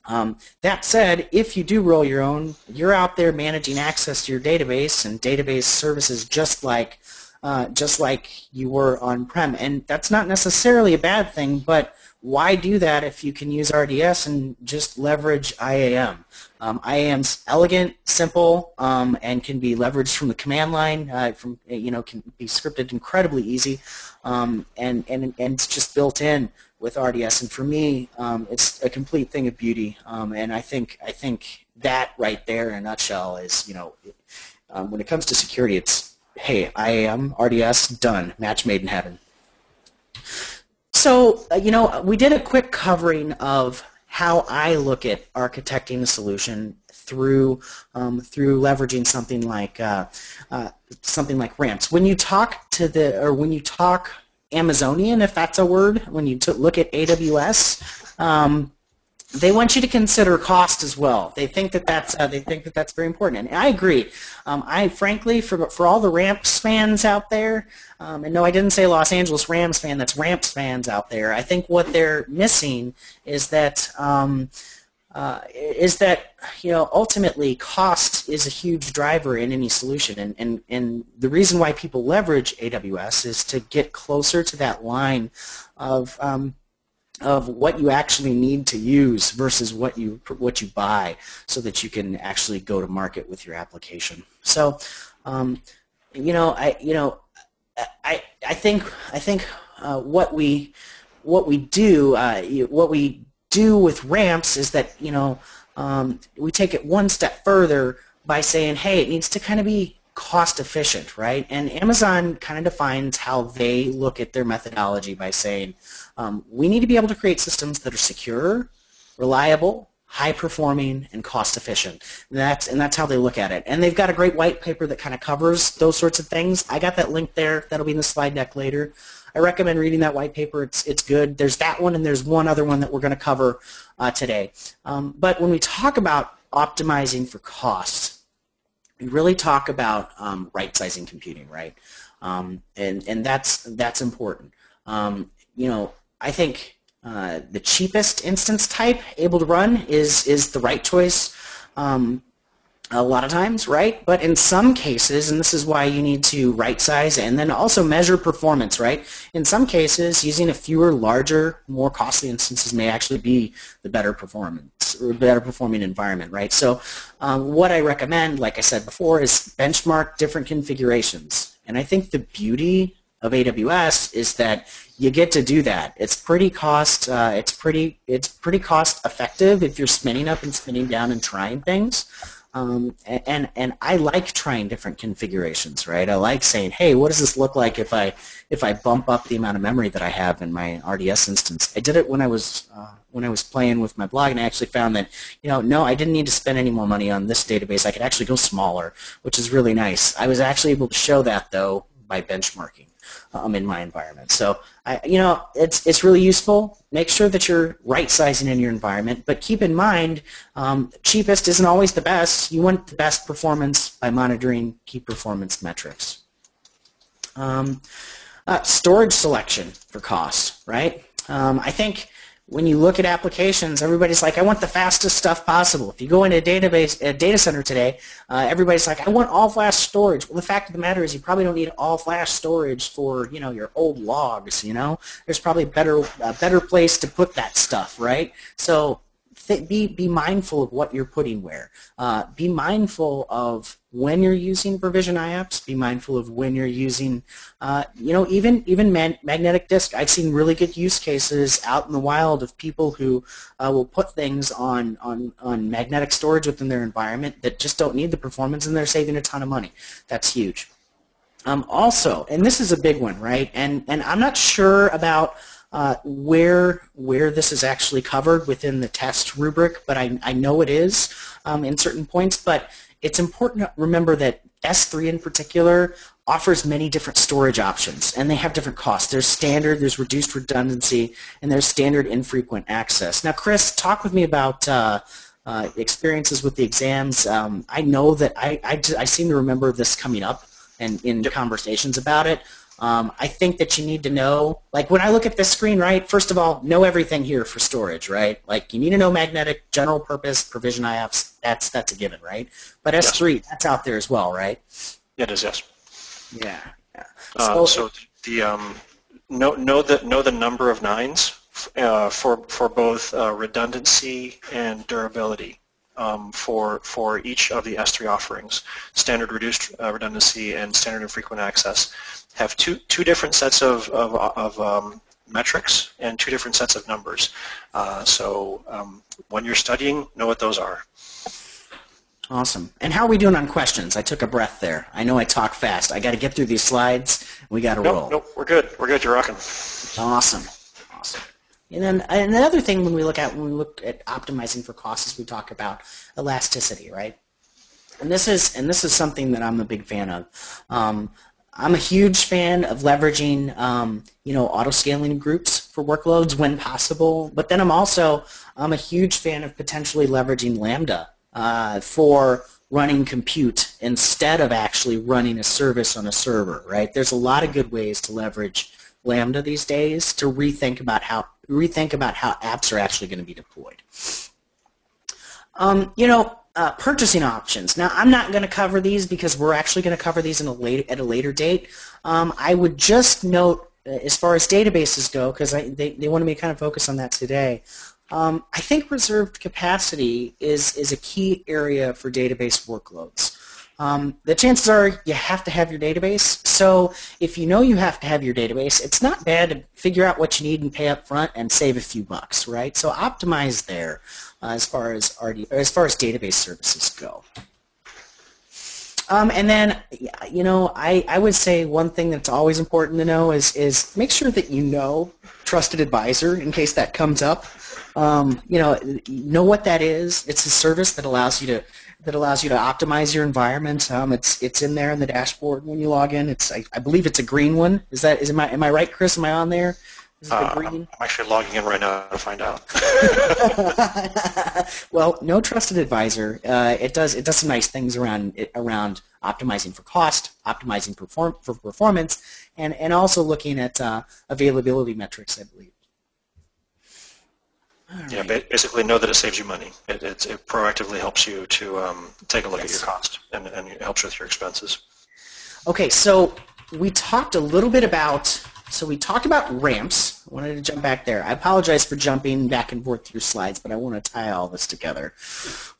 S3: um, that said, if you do roll your own, you're out there managing access to your database and database services just like uh, just like you were on-prem. And that's not necessarily a bad thing, but why do that if you can use RDS and just leverage IAM? Um, IAM's elegant, simple, um, and can be leveraged from the command line. Uh, from you know, can be scripted incredibly easy, um, and and and it's just built in with RDS. And for me, um, it's a complete thing of beauty. Um, and I think I think that right there in a nutshell is you know, um, when it comes to security, it's hey, IAM RDS, done, match made in heaven. So, uh, you know, we did a quick covering of how I look at architecting a solution through um, through leveraging something like uh, uh, something like ramps. When you talk to the or when you talk Amazonian, if that's a word, when you look at AWS, um, they want you to consider cost as well. They think that that's uh, they think that that's very important, and I agree. Um, I frankly, for for all the Ramps fans out there, um, and no, I didn't say Los Angeles Rams fan. That's Ramps fans out there. I think what they're missing is that um, uh, is that you know ultimately cost is a huge driver in any solution, and and and the reason why people leverage AWS is to get closer to that line of um, of what you actually need to use versus what you what you buy so that you can actually go to market with your application. So, um, you know, I you know, I I think I think uh, what we what we do uh, what we do with ramps is that you know um, we take it one step further by saying, hey, it needs to kind of be cost efficient, right? And Amazon kind of defines how they look at their methodology by saying, um, we need to be able to create systems that are secure, reliable, high performing, and cost efficient. And that's, and that's how they look at it. And they've got a great white paper that kind of covers those sorts of things. I got that link there. That'll be in the slide deck later. I recommend reading that white paper. It's, it's good. There's that one, and there's one other one that we're going to cover uh, today. Um, but when we talk about optimizing for cost, we really talk about um, right-sizing computing, right? Um, and and that's that's important. Um, you know, I think uh, the cheapest instance type able to run is is the right choice. Um, a lot of times, right? But in some cases, and this is why you need to right size and then also measure performance, right? In some cases, using a fewer, larger, more costly instances may actually be the better performance or better performing environment, right? So um, what I recommend, like I said before, is benchmark different configurations. And I think the beauty of AWS is that you get to do that. It's pretty cost. Uh, it's pretty. It's pretty cost effective if you're spinning up and spinning down and trying things. Um, and and I like trying different configurations, right? I like saying, hey, what does this look like if I if I bump up the amount of memory that I have in my RDS instance? I did it when I was uh, when I was playing with my blog, and I actually found that you know no, I didn't need to spend any more money on this database. I could actually go smaller, which is really nice. I was actually able to show that though by benchmarking um, in my environment. So I, you know, it's it's really useful. Make sure that you're right sizing in your environment, but keep in mind, um, cheapest isn't always the best. You want the best performance by monitoring key performance metrics. Um, uh, storage selection for cost, right? Um, I think when you look at applications, everybody's like, I want the fastest stuff possible. If you go into a database, a data center today, uh, everybody's like, I want all flash storage. Well, the fact of the matter is, you probably don't need all flash storage for you know your old logs. You know, there's probably a better a better place to put that stuff, right? So th- be be mindful of what you're putting where. Uh, be mindful of when you're using provision IOPS. Be mindful of when you're using, uh, you know, even even man- magnetic disk. I've seen really good use cases out in the wild of people who uh, will put things on on on magnetic storage within their environment that just don't need the performance, and they're saving a ton of money. That's huge. Um, also, and this is a big one, right? And and I'm not sure about uh, where where this is actually covered within the test rubric, but I, I know it is um, in certain points. But it's important to remember that S3 in particular offers many different storage options, and they have different costs. There's standard, there's reduced redundancy, and there's standard infrequent access. Now, Chris, talk with me about uh, uh, experiences with the exams. Um, I know that I, I, I, seem to remember this coming up and in yep. conversations about it. Um, I think that you need to know, like when I look at this screen, right, first of all, know everything here for storage, right? Like you need to know magnetic, general purpose, provision IOPS, that's, that's a given, right? But S3, yes. that's out there as well, right?
S2: It is, yes.
S3: Yeah. yeah.
S2: Uh, so, so the, um, know, know, the, know the number of nines uh, for, for both uh, redundancy and durability. Um, for for each of the S3 offerings, standard reduced uh, redundancy and standard and frequent access have two, two different sets of, of, of um, metrics and two different sets of numbers. Uh, so um, when you're studying, know what those are.
S3: Awesome. And how are we doing on questions? I took a breath there. I know I talk fast. I got to get through these slides. We got to
S2: nope,
S3: roll.
S2: Nope, we're good. We're good. You're rocking.
S3: Awesome. Awesome. And then and the other thing when we look at when we look at optimizing for costs is we talk about elasticity, right? And this is and this is something that I'm a big fan of. Um, I'm a huge fan of leveraging, um, you know, auto-scaling groups for workloads when possible. But then I'm also I'm a huge fan of potentially leveraging Lambda uh, for running compute instead of actually running a service on a server. Right? There's a lot of good ways to leverage Lambda these days to rethink about how rethink about how apps are actually going to be deployed. Um, you know, uh, purchasing options. Now, I'm not going to cover these because we're actually going to cover these in a at a later date. Um, I would just note, uh, as far as databases go, because they, they wanted me to kind of focus on that today, um, I think reserved capacity is, is a key area for database workloads. Um, the chances are you have to have your database. So if you know you have to have your database, it's not bad to figure out what you need and pay up front and save a few bucks, right? So optimize there uh, as far as RD, as far as database services go. Um, and then, you know, I, I would say one thing that's always important to know is, is make sure that you know trusted advisor in case that comes up. Um, you know, know what that is. It's a service that allows you to that allows you to optimize your environment. Um, it's it's in there in the dashboard when you log in. It's I, I believe it's a green one. Is that is am I am I right, Chris? Am I on there? Is it the
S2: Uh,
S3: green?
S2: I'm actually logging in right now to find out.
S3: well, no trusted advisor. Uh, it does it does some nice things around it, around optimizing for cost, optimizing perform, for performance, and and also looking at uh, availability metrics. I believe. All
S2: Yeah,
S3: right.
S2: basically know that it saves you money. It, it, it proactively helps you to um, take a look
S3: Yes.
S2: at your cost and, and it helps with your expenses.
S3: Okay, so we talked a little bit about so we talked about ramps. I wanted to jump back there. I apologize for jumping back and forth through slides, but I want to tie all this together.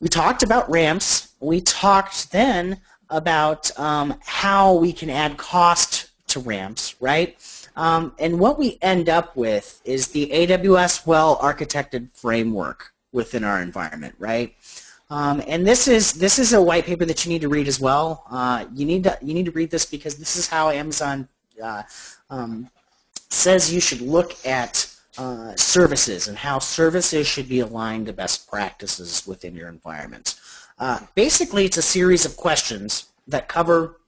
S3: We talked about ramps. We talked then about um, how we can add cost to ramps, right? Um, and what we end up with is the AWS well-architected framework within our environment, right? Um, and this is this is a white paper that you need to read as well. Uh, you need to you need to read this because this is how Amazon uh, um, says you should look at uh, services and how services should be aligned to best practices within your environment. Uh, basically, it's a series of questions that cover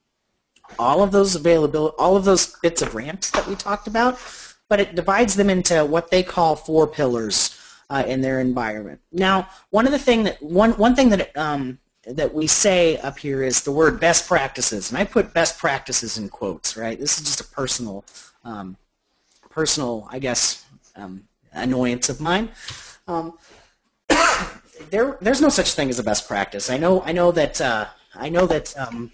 S3: all of those available, all of those bits of ramps that we talked about, but it divides them into what they call four pillars uh, in their environment. Now, one of the thing that one one thing that um, that we say up here is the word best practices, and I put best practices in quotes. Right, this is just a personal, um, personal, I guess, um, annoyance of mine. Um, there, there's no such thing as a best practice. I know, I know that, uh, I know that um,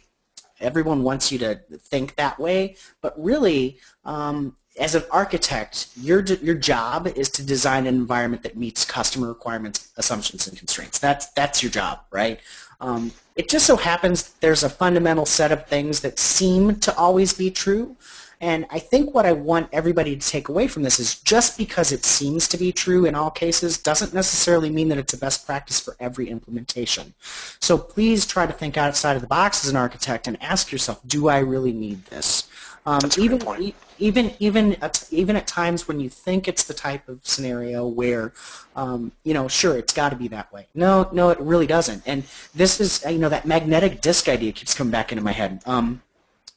S3: everyone wants you to think that way, but really, um, as an architect, your your job is to design an environment that meets customer requirements, assumptions, and constraints. That's that's your job, right? Um, it just so happens there's a fundamental set of things that seem to always be true, and I think what I want everybody to take away from this is just because it seems to be true in all cases doesn't necessarily mean that it's a best practice for every implementation. So please try to think outside of the box as an architect and ask yourself, do I really need this? Um,
S2: That's a great
S3: even, even, even, at, even at times when you think it's the type of scenario where, um, you know, sure, it's got to be that way. No, no, it really doesn't. And this is, uh, you know, that magnetic disk idea keeps coming back into my head. Um,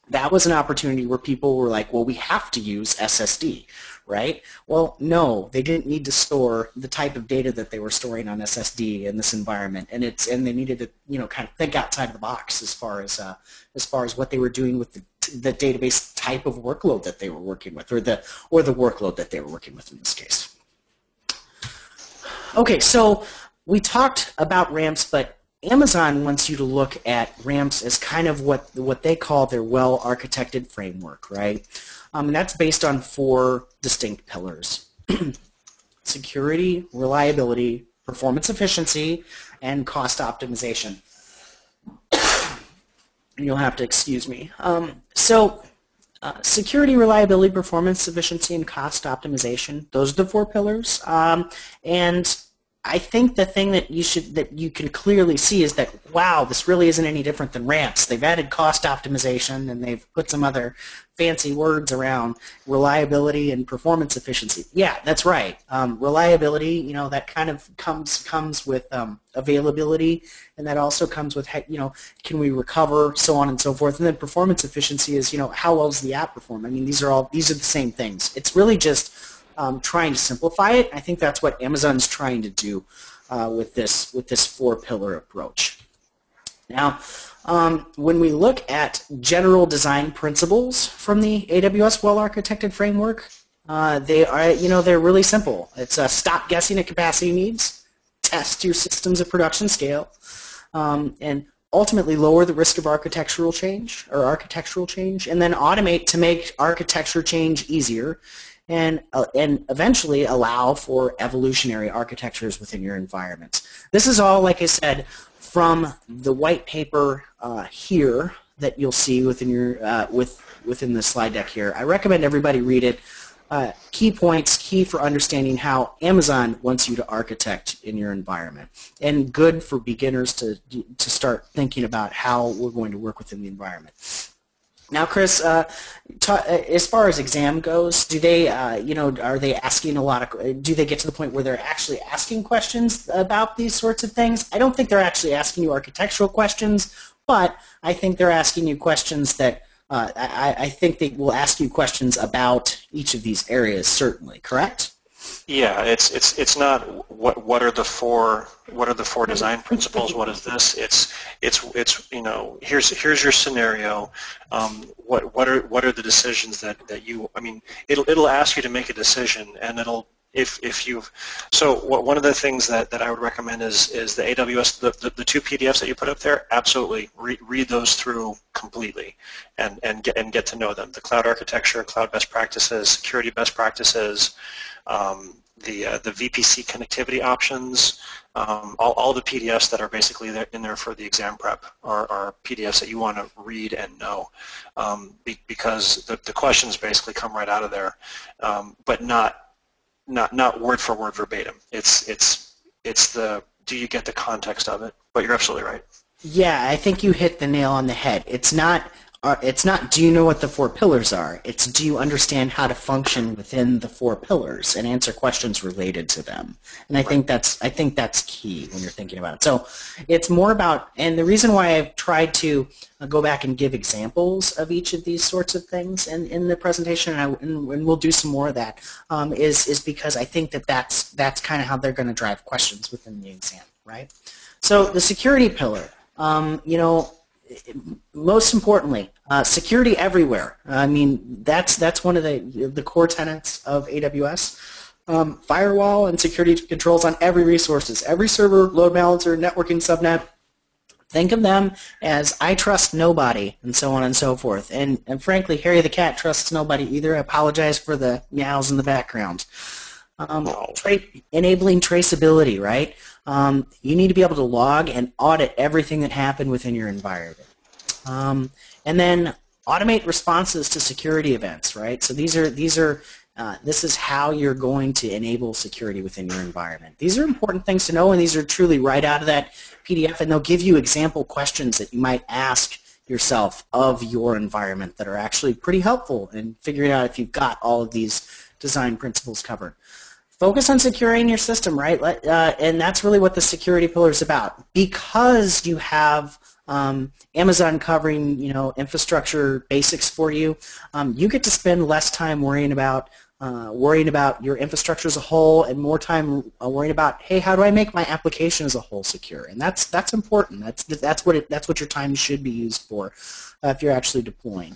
S3: that was an opportunity where people were like, well, we have to use SSD, right? Well, no, they didn't need to store the type of data that they were storing on SSD in this environment, and it's and they needed to, you know, kind of think outside of the box as far as uh, as far as what they were doing with the, the database type of workload that they were working with, or the or the workload that they were working with in this case. Okay, so we talked about ramps, but Amazon wants you to look at ramps as kind of what what they call their well-architected framework, right? Um, and that's based on four distinct pillars: security, reliability, performance efficiency, and cost optimization. You'll have to excuse me. Um, so uh, security, reliability, performance, efficiency, and cost optimization. Those are the four pillars. Um, and I think the thing that you should that you can clearly see is that wow, this really isn't any different than ramps. They've added cost optimization and they've put some other fancy words around reliability and performance efficiency. Yeah, that's right. Um, reliability, you know, that kind of comes comes with um, availability, and that also comes with you know, can we recover, so on and so forth. And then performance efficiency is you know, how well does the app perform? I mean, these are all these are the same things. It's really just um, trying to simplify it. I think that's what Amazon's trying to do uh, with this with this four pillar approach. Now, um, when we look at general design principles from the AWS well-architected framework, uh, they are you know they're really simple. It's stop guessing at capacity needs, test your systems at production scale, um, and ultimately lower the risk of architectural change or architectural change, and then automate to make architecture change easier and uh, and eventually allow for evolutionary architectures within your environments. This is all, like I said, from the white paper uh, here that you'll see within your uh, with within the slide deck here. I recommend everybody read it. uh, key points, key for understanding how Amazon wants you to architect in your environment, and good for beginners to to start thinking about how we're going to work within the environment. Now, Chris, uh, ta- as far as exam goes, do they, uh, you know, are they asking a lot of? Do they get to the point where they're actually asking questions about these sorts of things? I don't think they're actually asking you architectural questions, but I think they're asking you questions that uh, I, I think they will ask you questions about each of these areas. Certainly, correct?
S2: Yeah, it's it's it's not what what are the four what are the four design principles? What is this? It's it's it's you know here's here's your scenario. Um, what what are what are the decisions that that you? I mean, it'll it'll ask you to make a decision, and it'll if if you've so what, one of the things that, that I would recommend is is the AWS the, the, the two PDFs that you put up there absolutely read, read those through completely and and get and get to know them. The cloud architecture cloud best practices security best practices um, the uh, the VPC connectivity options um, all, all the PDFs that are basically there, in there for the exam prep are, are PDFs that you want to read and know um, be, because the, the questions basically come right out of there um, but not not not word for word verbatim. It's it's it's the do you get the context of it? But you're absolutely right.
S3: Yeah, I think you hit the nail on the head. It's not uh, it's not do you know what the four pillars are? It's do you understand how to function within the four pillars and answer questions related to them. And I right. think that's I think that's key when you're thinking about it. So it's more about and the reason why I've tried to uh, go back and give examples of each of these sorts of things in, in the presentation, and, I, and, and we'll do some more of that. Um, is is because I think that that's that's kind of how they're going to drive questions within the exam, right? So the security pillar, um, you know, most importantly, uh, security everywhere. I mean, that's that's one of the the core tenets of AWS. Um, firewall and security controls on every resources, every server, load balancer, networking subnet. Think of them as I trust nobody, and so on and so forth. And, and frankly, Harry the cat trusts nobody either. I apologize for the meows in the background. Um, tra- enabling traceability, right? Um, you need to be able to log and audit everything that happened within your environment. Um, and then automate responses to security events, right? So these are these are uh, this is how you're going to enable security within your environment. These are important things to know, and these are truly right out of that PDF, and they'll give you example questions that you might ask yourself of your environment that are actually pretty helpful in figuring out if you've got all of these design principles covered focus on securing your system, right? Uh, and that's really what the security pillar is about. Because you have um, Amazon covering, you know, infrastructure basics for you, um, you get to spend less time worrying about uh, worrying about your infrastructure as a whole and more time uh, worrying about, hey, how do I make my application as a whole secure? And that's that's important. That's that's what it, that's what your time should be used for uh, if you're actually deploying.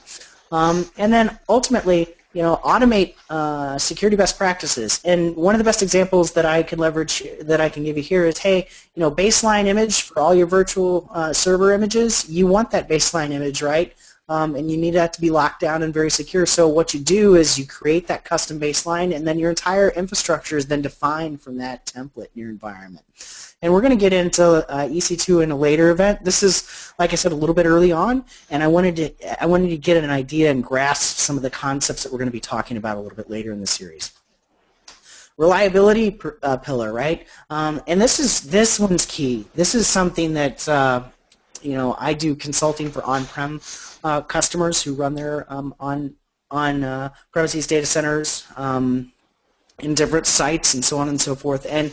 S3: Um, and then ultimately, you know, automate uh, security best practices. And one of the best examples that I can leverage, that I can give you here is, hey, you know, baseline image for all your virtual uh, server images, you want that baseline image, right? Um, and you need that to be locked down and very secure. So what you do is you create that custom baseline, and then your entire infrastructure is then defined from that template in your environment. And we're going to get into uh, EC2 in a later event. This is, like I said, a little bit early on, and I wanted to I wanted to get an idea and grasp some of the concepts that we're going to be talking about a little bit later in the series. Reliability uh, pillar, right? Um, and this is this one's key. This is something that uh, you know I do consulting for on-prem uh, customers who run their um, on on uh, premises data centers um, in different sites and so on and so forth. And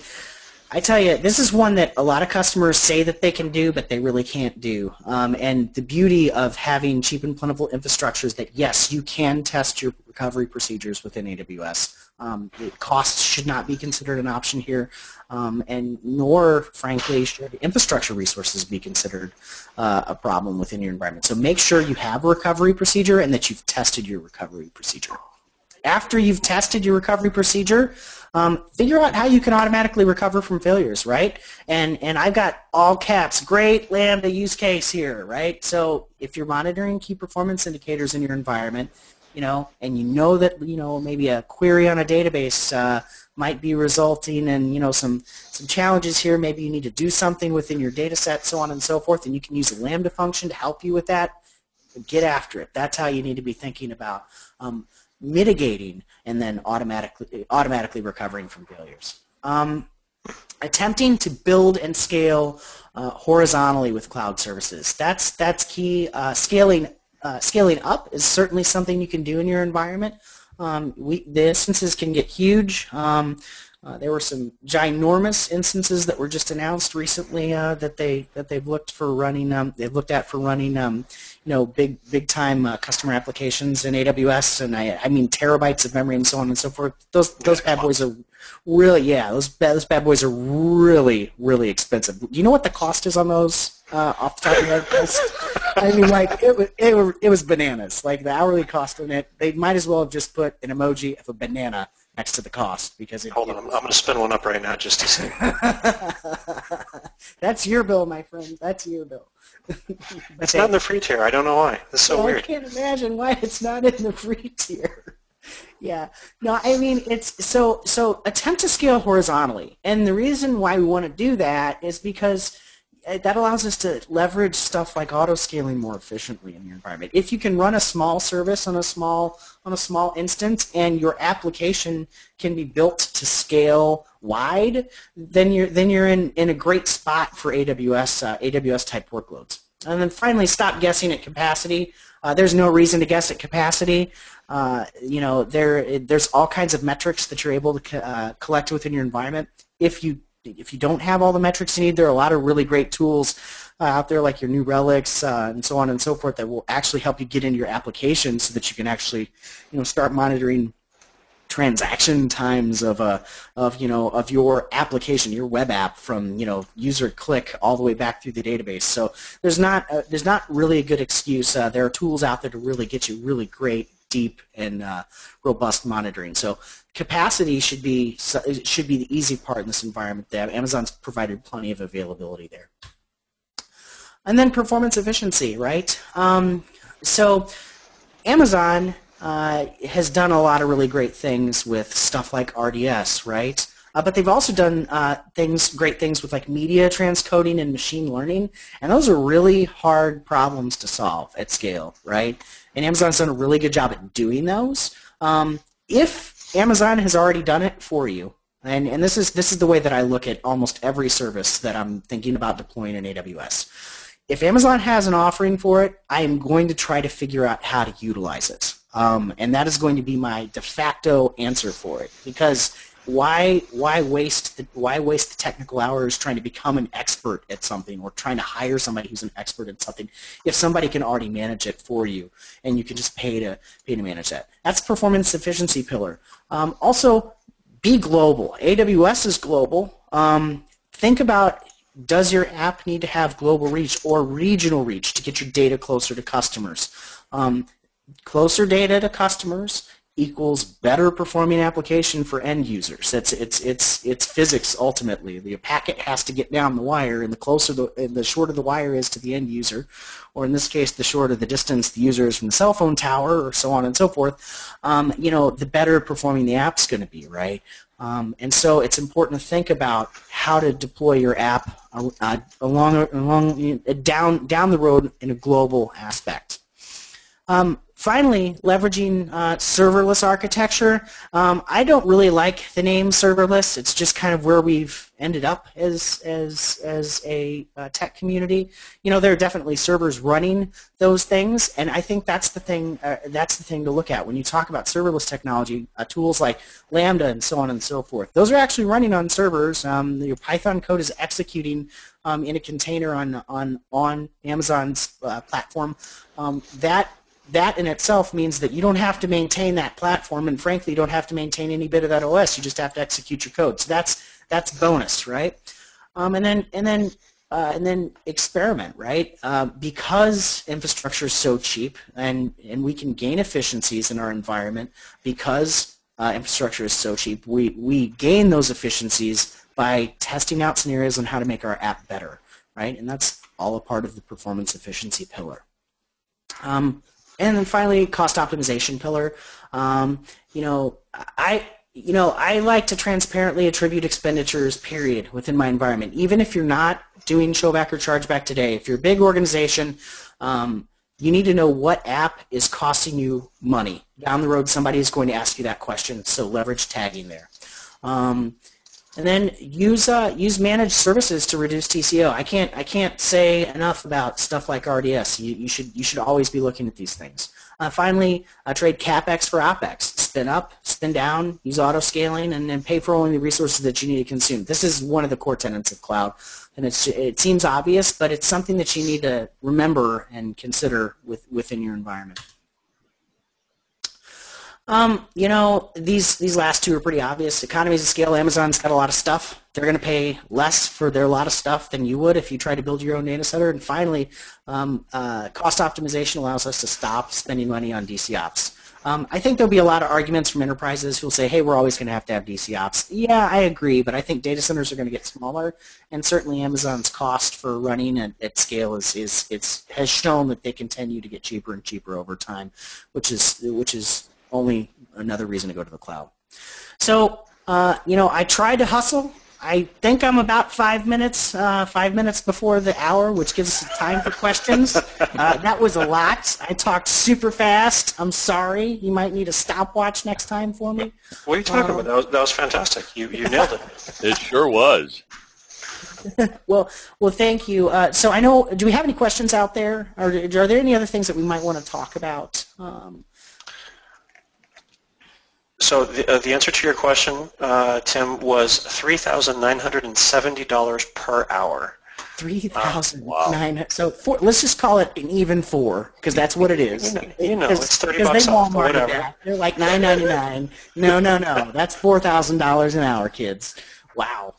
S3: I tell you, this is one that a lot of customers say that they can do, but they really can't do. Um, and the beauty of having cheap and plentiful infrastructure is that, yes, you can test your recovery procedures within AWS. Um, costs should not be considered an option here, um, and nor, frankly, should infrastructure resources be considered uh, a problem within your environment. So make sure you have a recovery procedure and that you've tested your recovery procedure. After you've tested your recovery procedure, um, figure out how you can automatically recover from failures, right? And and I've got all caps, great Lambda use case here, right? So if you're monitoring key performance indicators in your environment, you know, and you know that you know maybe a query on a database uh, might be resulting in you know some some challenges here. Maybe you need to do something within your data set, so on and so forth, and you can use a Lambda function to help you with that. Get after it. That's how you need to be thinking about um, mitigating and then automatically automatically recovering from failures. Um, attempting to build and scale uh, horizontally with cloud services. That's that's key. Uh, scaling uh, scaling up is certainly something you can do in your environment. Um, we, the instances can get huge. Um, uh, there were some ginormous instances that were just announced recently uh, that they that they've looked for running. Um, they've looked at for running, um, you know, big big time uh, customer applications in AWS, and I, I mean terabytes of memory and so on and so forth. Those those bad boys are really yeah. Those bad, those bad boys are really really expensive. Do you know what the cost is on those uh, off the top of your head? I mean, like it was it, was, it was bananas. Like the hourly cost on it, they might as well have just put an emoji of a banana next to the cost because it.
S2: Hold
S3: it
S2: on, I'm, I'm going to spin one up right now just to see.
S3: That's your bill, my friend. That's your bill.
S2: it's not in the free tier. I don't know why. That's so
S3: yeah,
S2: weird.
S3: I can't imagine why it's not in the free tier. yeah. No, I mean it's so so attempt to scale horizontally. And the reason why we want to do that is because that allows us to leverage stuff like auto scaling more efficiently in your environment. If you can run a small service on a small on a small instance and your application can be built to scale wide, then you're then you're in, in a great spot for AWS uh, AWS type workloads. And then finally, stop guessing at capacity. Uh, there's no reason to guess at capacity. Uh, you know, there there's all kinds of metrics that you're able to co- uh, collect within your environment. If you if you don't have all the metrics you need, there are a lot of really great tools uh, out there like your New Relics uh, and so on and so forth that will actually help you get into your application so that you can actually, you know, start monitoring transaction times of a of you know of your application, your web app from you know user click all the way back through the database. So there's not a, there's not really a good excuse. Uh, there are tools out there to really get you really great deep and uh, robust monitoring. So capacity should be should be the easy part in this environment. That Amazon's provided plenty of availability there. And then performance efficiency, right? Um, so Amazon uh, has done a lot of really great things with stuff like RDS, right? Uh, but they've also done uh, things, great things with like media transcoding and machine learning, and those are really hard problems to solve at scale, right? And Amazon's done a really good job at doing those. Um, if Amazon has already done it for you, and, and this is this is the way that I look at almost every service that I'm thinking about deploying in AWS. If Amazon has an offering for it, I am going to try to figure out how to utilize it. Um, and that is going to be my de facto answer for it because why why waste why waste the technical hours trying to become an expert at something or trying to hire somebody who's an expert at something if somebody can already manage it for you and you can just pay to pay to manage that? That's performance efficiency pillar. Um, also be global. Aws is global. Um, think about does your app need to have global reach or regional reach to get your data closer to customers? Um, closer data to customers equals better performing application for end users. It's it's it's it's physics ultimately. The packet has to get down the wire, and the closer the the shorter the wire is to the end user, or in this case, the shorter the distance the user is from the cell phone tower, or so on and so forth. Um, you know, the better performing the app's going to be, right? Um, and so it's important to think about how to deploy your app uh, along along down down the road in a global aspect. Um, finally, leveraging uh, serverless architecture. Um, I don't really like the name serverless. It's just kind of where we've ended up as as as a uh, tech community. You know, there are definitely servers running those things, and I think that's the thing. Uh, that's the thing to look at when you talk about serverless technology. Uh, tools like Lambda and so on and so forth. Those are actually running on servers. Um, your Python code is executing um, in a container on on on Amazon's uh, platform. Um, that that in itself means that you don't have to maintain that platform, and frankly, you don't have to maintain any bit of that OS. You just have to execute your code. So that's that's bonus, right? Um, and then and then uh, and then experiment, right? Uh, because infrastructure is so cheap, and and we can gain efficiencies in our environment because uh, infrastructure is so cheap. We we gain those efficiencies by testing out scenarios on how to make our app better, right? And that's all a part of the performance efficiency pillar. Um, and then finally, cost optimization pillar. Um, you know, I you know I like to transparently attribute expenditures. Period within my environment, even if you're not doing showback or chargeback today. If you're a big organization, um, you need to know what app is costing you money. Down the road, somebody is going to ask you that question, so leverage tagging there. Um, and then use uh, use managed services to reduce TCO. I can't I can't say enough about stuff like RDS. You, you should you should always be looking at these things. Uh, finally, uh, trade capex for opex. Spin up, spin down, use auto scaling, and then pay for only the resources that you need to consume. This is one of the core tenets of cloud, and it's it seems obvious, but it's something that you need to remember and consider with, within your environment. Um, you know, these these last two are pretty obvious. Economies of scale, Amazon's got a lot of stuff. They're going to pay less for their lot of stuff than you would if you try to build your own data center. And finally, um, uh, cost optimization allows us to stop spending money on DC ops. Um, I think there'll be a lot of arguments from enterprises who'll say, hey, we're always going to have to have DC ops. Yeah, I agree, but I think data centers are going to get smaller, and certainly Amazon's cost for running at, at scale is, is it's, has shown that they continue to get cheaper and cheaper over time, which is, which is only another reason to go to the cloud. So, uh, you know, I tried to hustle. I think I'm about five minutes, uh, five minutes before the hour, which gives us time for questions. Uh, that was a lot. I talked super fast. I'm sorry. You might need a stopwatch next time for me.
S2: What are you talking about? That was, that was fantastic. You, you nailed it.
S1: It sure was.
S3: well, well, thank you. Uh, so I know. Do we have any questions out there? Or are there any other things that we might want to talk about? Um,
S2: so the, uh, the answer to your question, uh, Tim, was $3,970 per hour.
S3: Three thousand nine. Wow. So four, let's just call it an even four because that's what it is.
S2: You know, you know it's thirty bucks
S3: they
S2: off. Whatever.
S3: That. They're like nine ninety nine. no, no, no. That's four thousand dollars an hour, kids. Wow.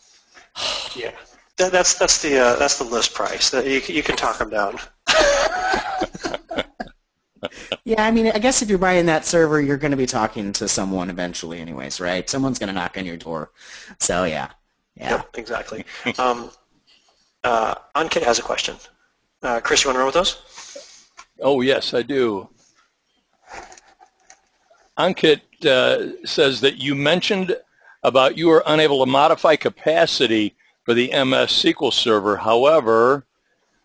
S2: Yeah. That, that's that's the uh, that's the list price. That you you can talk them down.
S3: Yeah, I mean, I guess if you're buying that server, you're going to be talking to someone eventually, anyways, right? Someone's going to knock on your door. So yeah, yeah,
S2: yep, exactly. um, uh, Ankit has a question. Uh, Chris, you want to run with those?
S1: Oh yes, I do. Ankit uh, says that you mentioned about you were unable to modify capacity for the MS SQL Server. However,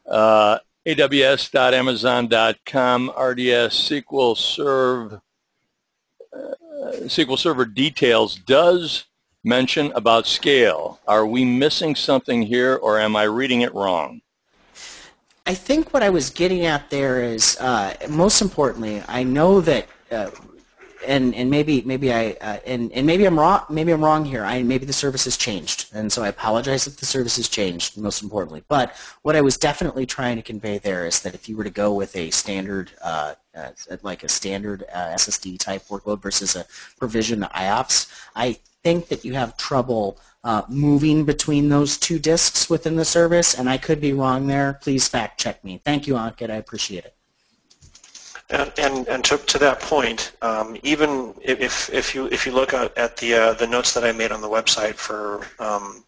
S1: uh, aws.amazon.com RDS SQL Serve uh, SQL Server details does mention about scale. Are we missing something here, or am I reading it wrong?
S3: I think what I was getting at there is, uh, most importantly, I know that uh, and and maybe maybe I uh, and and maybe I'm wrong maybe I'm wrong here. I maybe the service has changed, and so I apologize if the service has changed. Most importantly, but what I was definitely trying to convey there is that if you were to go with a standard uh, uh, like a standard uh, SSD type workload versus a provision IOPS, I think that you have trouble uh, moving between those two disks within the service, and I could be wrong there. Please fact check me. Thank you, Ankit. I appreciate it.
S2: And, and, and to, to that point, um, even if, if you if you look at, the uh, the notes that I made on the website for um,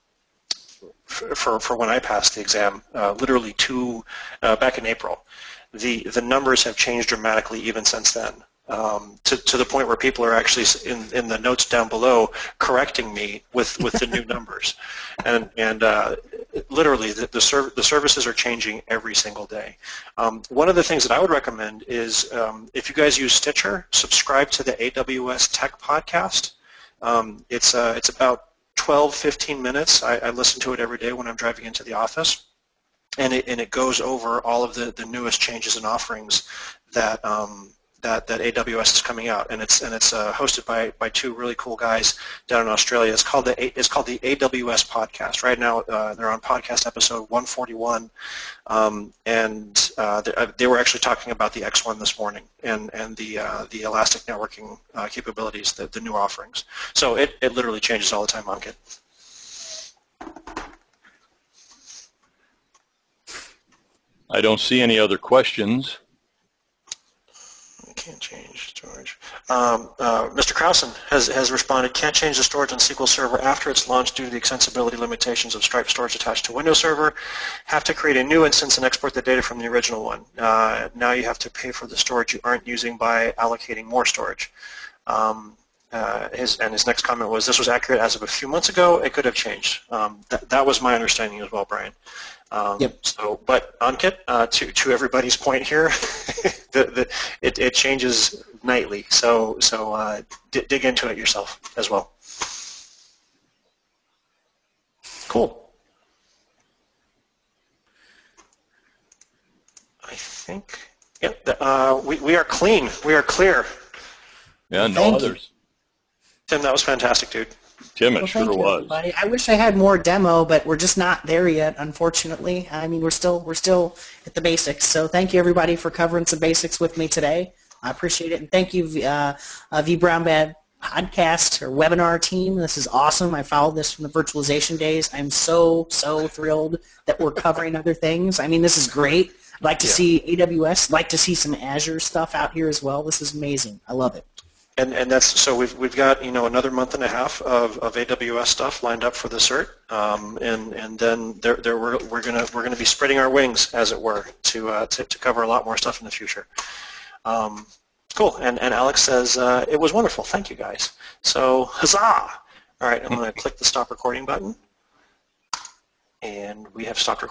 S2: for, for when I passed the exam, uh, literally two uh, back in April, the the numbers have changed dramatically even since then um, to, to the point where people are actually in, in the notes down below correcting me with, with the new numbers. And, and uh, literally, the, the, serv- the, services are changing every single day. Um, one of the things that I would recommend is um, if you guys use Stitcher, subscribe to the AWS Tech Podcast. Um, it's, uh, it's about 12, 15 minutes. I, I listen to it every day when I'm driving into the office and it, and it goes over all of the, the newest changes and offerings that um, that, that AWS is coming out, and it's and it's uh, hosted by, by two really cool guys down in Australia. It's called the it's called the AWS podcast. Right now, uh, they're on podcast episode 141, um, and uh, they, uh, they, were actually talking about the X1 this morning and and the uh, the elastic networking uh, capabilities, the, the new offerings. So it, it literally changes all the time, Ankit.
S1: I don't see any other questions
S2: can't change storage. Um, uh, Mr. Krausen has, has responded, can't change the storage on SQL Server after it's launched due to the extensibility limitations of Stripe storage attached to Windows Server. Have to create a new instance and export the data from the original one. Uh, now you have to pay for the storage you aren't using by allocating more storage. Um, uh, his and his next comment was this was accurate as of a few months ago. It could have changed. Um, that, that was my understanding as well, Brian. Um,
S3: Yep.
S2: So, but Ankit, uh, to to everybody's point here, the, the it, it changes nightly. So so uh, d- dig into it yourself as well. Cool. I think. Yep. the- Uh, we we are clean. We are clear.
S1: Yeah, no
S3: Thank you.
S1: Others.
S2: Tim, that was fantastic, dude.
S1: Tim, it
S3: Well,
S1: sure
S3: you,
S1: was.
S3: everybody. I wish I had more demo, but we're just not there yet, unfortunately. I mean, we're still we're still at the basics. So thank you, everybody, for covering some basics with me today. I appreciate it, and thank you, uh, uh, vBrownBag podcast or webinar team. This is awesome. I followed this from the virtualization days. I'm so so thrilled that we're covering other things. I mean, this is great. I'd like to
S2: Yeah.
S3: see AWS. Like to see some Azure stuff out here as well. This is amazing. I love it.
S2: And and that's so we've we've got you know another month and a half of, of AWS stuff lined up for the cert, um, and and then there there we're, we're gonna we're gonna be spreading our wings as it were to uh, to, to cover a lot more stuff in the future. Um, cool. And and Alex says uh, it was wonderful. Thank you guys. So huzzah! All right, I'm gonna click the stop recording button, and we have stopped recording.